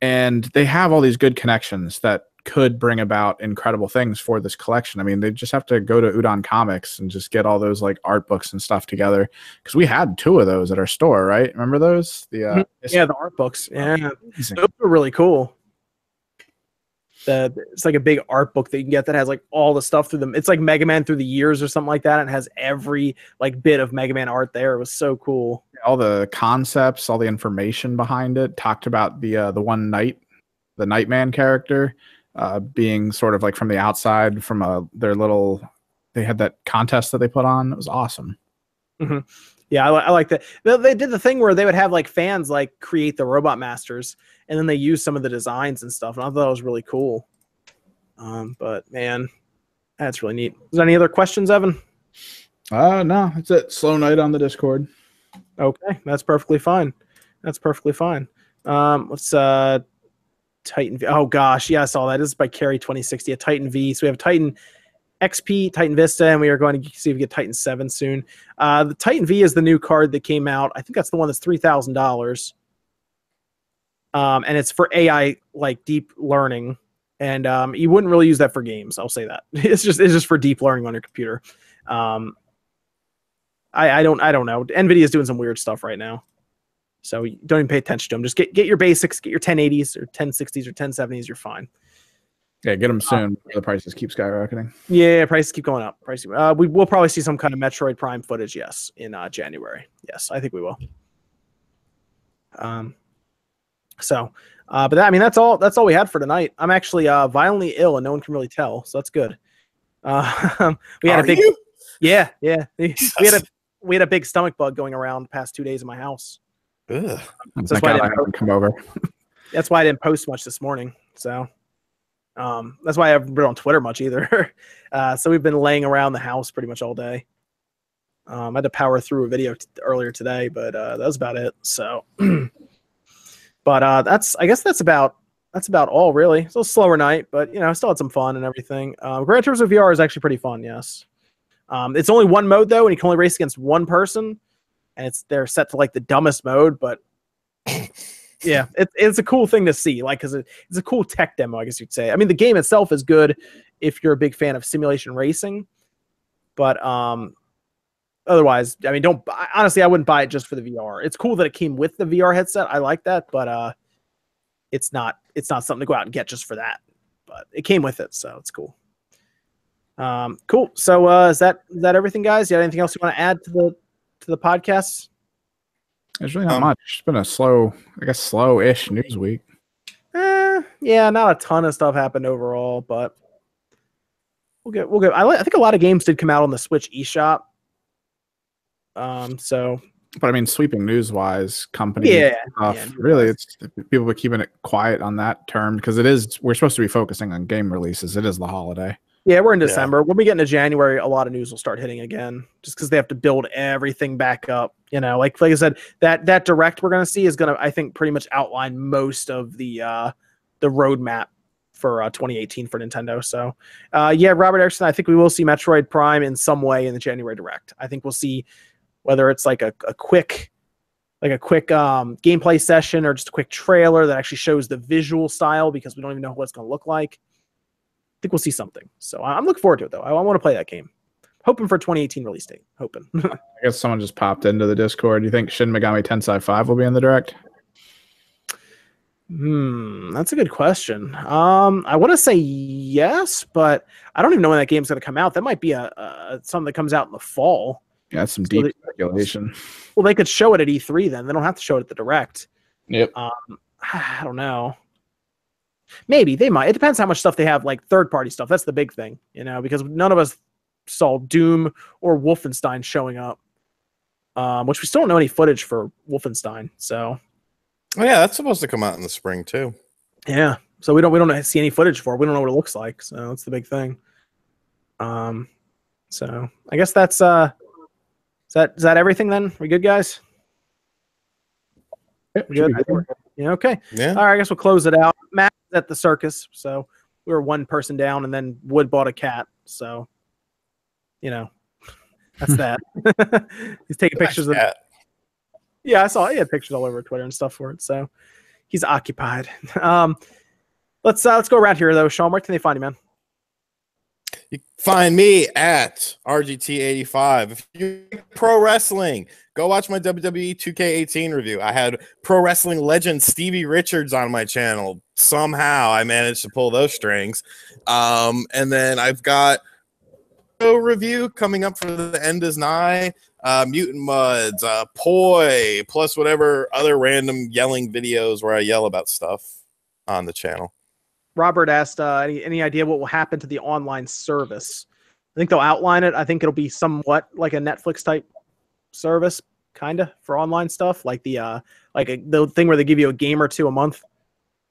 And they have all these good connections that could bring about incredible things for this collection. I mean, they just have to go to Udon Comics and just get all those like art books and stuff together because we had two of those at our store, right? Remember those? The uh,
Yeah, the art books. Yeah,
amazing.
those are really cool. The, it's like a big art book that you can get that has like all the stuff through them. It's like Mega Man through the years or something like that. And it has every like bit of Mega Man art there. It was so cool.
all the concepts, all the information behind it. Talked about the uh, the one night, the Knight Man character, uh, being sort of like from the outside, from a their little. They had that contest that they put on. It was awesome.
Yeah, I, I like that. They, they did the thing where they would have like fans like create the robot masters, and then they use some of the designs and stuff. And I thought that was really cool. Um, but man, that's really neat. Is there any other questions, Evan?
Uh no, that's it. Slow night on the Discord.
Okay, that's perfectly fine. That's perfectly fine. Um, let's uh, Titan. V. Oh gosh, yes, all that. This is by Carry 2060, a Titan V. So we have Titan XP, Titan Vista, and we are going to see if we get Titan 7 soon. Uh, the Titan V is the new card that came out. I think that's the one that's three thousand dollars. Um, and it's for AI like deep learning, and um, you wouldn't really use that for games. I'll say that it's just it's just for deep learning on your computer. Um, I, I don't I don't know. Nvidia is doing some weird stuff right now. So don't even pay attention to them. Just get get your basics, get your 1080s or 1060s or 1070s. You're fine.
Yeah, get them soon. before the prices keep skyrocketing.
Yeah, prices keep going up. Prices. Uh, we will probably see some kind of Metroid Prime footage. Yes, in uh, January. Yes, I think we will. Um. So, uh, but that, I mean, that's all. That's all we had for tonight. I'm actually uh, violently ill, and no one can really tell, so that's good. Uh, we had
Are
a big.
you?
Yeah, yeah. We had a we had a big stomach bug going around the past two days in my house.
Ugh.
Thank
That's why I didn't
haven't come over.
that's why I didn't post much this morning. So um, that's why I haven't been on Twitter much either. uh, so we've been laying around the house pretty much all day. Um, I had to power through a video t- earlier today, but uh, that was about it. So, but uh, that's I guess that's about that's about all really. It's a little slower night, but you know, I still had some fun and everything. Uh, Gran Turismo VR is actually pretty fun. Yes, um, it's only one mode though, and you can only race against one person, and it's they're set to like the dumbest mode, but yeah, it, it's a cool thing to see. Like, because it, it's a cool tech demo, I guess you'd say. I mean, the game itself is good if you're a big fan of simulation racing, but um, otherwise, I mean, don't buy- honestly, I wouldn't buy it just for the VR. It's cool that it came with the VR headset. I like that, but uh, it's not it's not something to go out and get just for that. But it came with it, so it's cool. Um, cool. So uh, is that is that everything, guys? You got anything else you want to add to the to the podcast?
There's really not
Um,
much. It's been a slow, I guess, slow-ish news week.
Eh, yeah, not a ton of stuff happened overall, but we'll get we'll get. I, I think a lot of games did come out on the Switch eShop. Um, so
But I mean, sweeping news-wise, company
yeah,
stuff.
yeah,
really, it's people were keeping it quiet on that term because it is. We're supposed to be focusing on game releases. It is the holiday.
Yeah, we're in
Yeah.
December. When we get into January, a lot of news will start hitting again, just because they have to build everything back up. You know, like like I said, that that direct we're gonna see is gonna, I think, pretty much outline most of the uh the roadmap for uh, 2018 for Nintendo. So, uh, yeah, Robert Erickson, I think we will see Metroid Prime in some way in the January Direct. I think we'll see whether it's like a, a quick, like a quick um, gameplay session or just a quick trailer that actually shows the visual style because we don't even know what it's going to look like. I think we'll see something. So I- I'm looking forward to it though. I, want to play that game. Hoping for 2018 release date. Hoping.
I guess someone just popped into the Discord. Do you think Shin Megami Tensei 5 will be in the direct?
Hmm, that's a good question. Um, I want to say yes, but I don't even know when that game's going to come out. That might be a, a something that comes out in the fall.
Yeah, that's some
So
deep
they-
speculation.
Well, they could show it at E3 then. They don't have to show it at the direct.
Yep.
I don't know. Maybe they might. It depends how much stuff they have, like third party stuff. That's the big thing, you know, because none of us saw Doom or Wolfenstein showing up, um, which we still don't know any footage for Wolfenstein. So
Oh, yeah, that's supposed to come out in the spring too.
yeah, so we don't we don't see any footage for. it. We don't know what it looks like. So that's the big thing. Um, so I guess that's uh, is that is that everything then? We good, guys?
Yep,
We good?
be
I think we're good. Yeah. Okay.
Yeah.
All right, I guess we'll close it out. Matt's at the circus, so we were one person down, and then Wood bought a cat. So, you know, that's that. he's taking pictures of.
Yeah.
Yeah, I saw. He had pictures all over Twitter and stuff for it. So, he's occupied. Um, let's uh, let's go around here though. Sean, where can they find you, man?
You find me at RGT85. If you pro wrestling, go watch my WWE 2K18 review. I had pro wrestling legend Stevie Richards on my channel. Somehow I managed to pull those strings. Um, and then I've got a review coming up for the end is nigh. Uh, Mutant Mudds, uh, Poi, plus whatever other random yelling videos where I yell about stuff on the channel.
Robert asked, uh, any any idea what will happen to the online service? I think they'll outline it. I think it'll be somewhat like a Netflix type service, kind of for online stuff, like the uh, like a, the thing where they give you a game or two a month.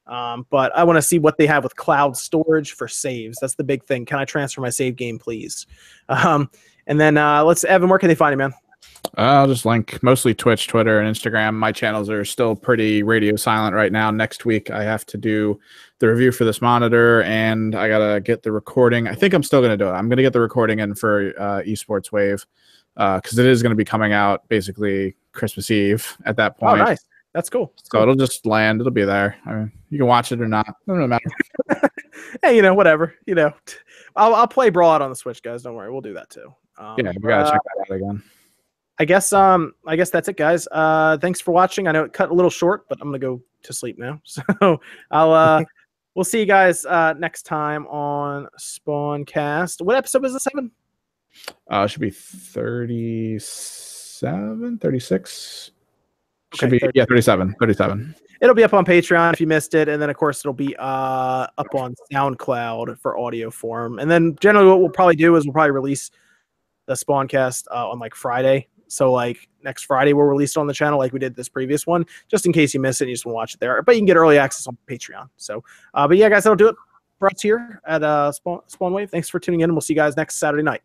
Um, but I want to see what they have with cloud storage for saves. That's the big thing. Can I transfer my save game, please? Um, and then uh, let's Evan, where can they find you, man?
I'll just link mostly Twitch, Twitter, and Instagram. My channels are still pretty radio silent right now. Next week, I have to do the review for this monitor, and I gotta get the recording. I think I'm still gonna do it. I'm gonna get the recording in for uh, Esports Wave because it is gonna be coming out basically Christmas Eve at that point.
Oh,
point.
nice. That's cool.
So it'll just land. It'll be there. I mean, you can watch it or not. It doesn't matter.
Hey, you know, whatever. You know, I'll I'll play Brawlout on the Switch, guys. Don't worry, we'll do that too. Um,
Yeah, we gotta
uh,
check that out again.
I guess um I guess that's it guys. Uh thanks for watching. I know it cut a little short, but I'm going to go to sleep now. So I'll uh we'll see you guys uh next time on Spawncast. What episode was this, Evan?
Uh, should be 37, 36. Should
Okay,
be
30.
yeah, 37, 37.
It'll be up on Patreon if you missed it, and then of course it'll be uh up on SoundCloud for audio form. And then generally what we'll probably do is we'll probably release the Spawncast uh, on like Friday. So like next Friday we'll release it on the channel like we did this previous one, just in case you miss it and you just want to watch it there. But you can get early access on Patreon. So uh but yeah guys, that'll do it for us here at uh Spawn, Spawn Wave. Thanks for tuning in and we'll see you guys next Saturday night.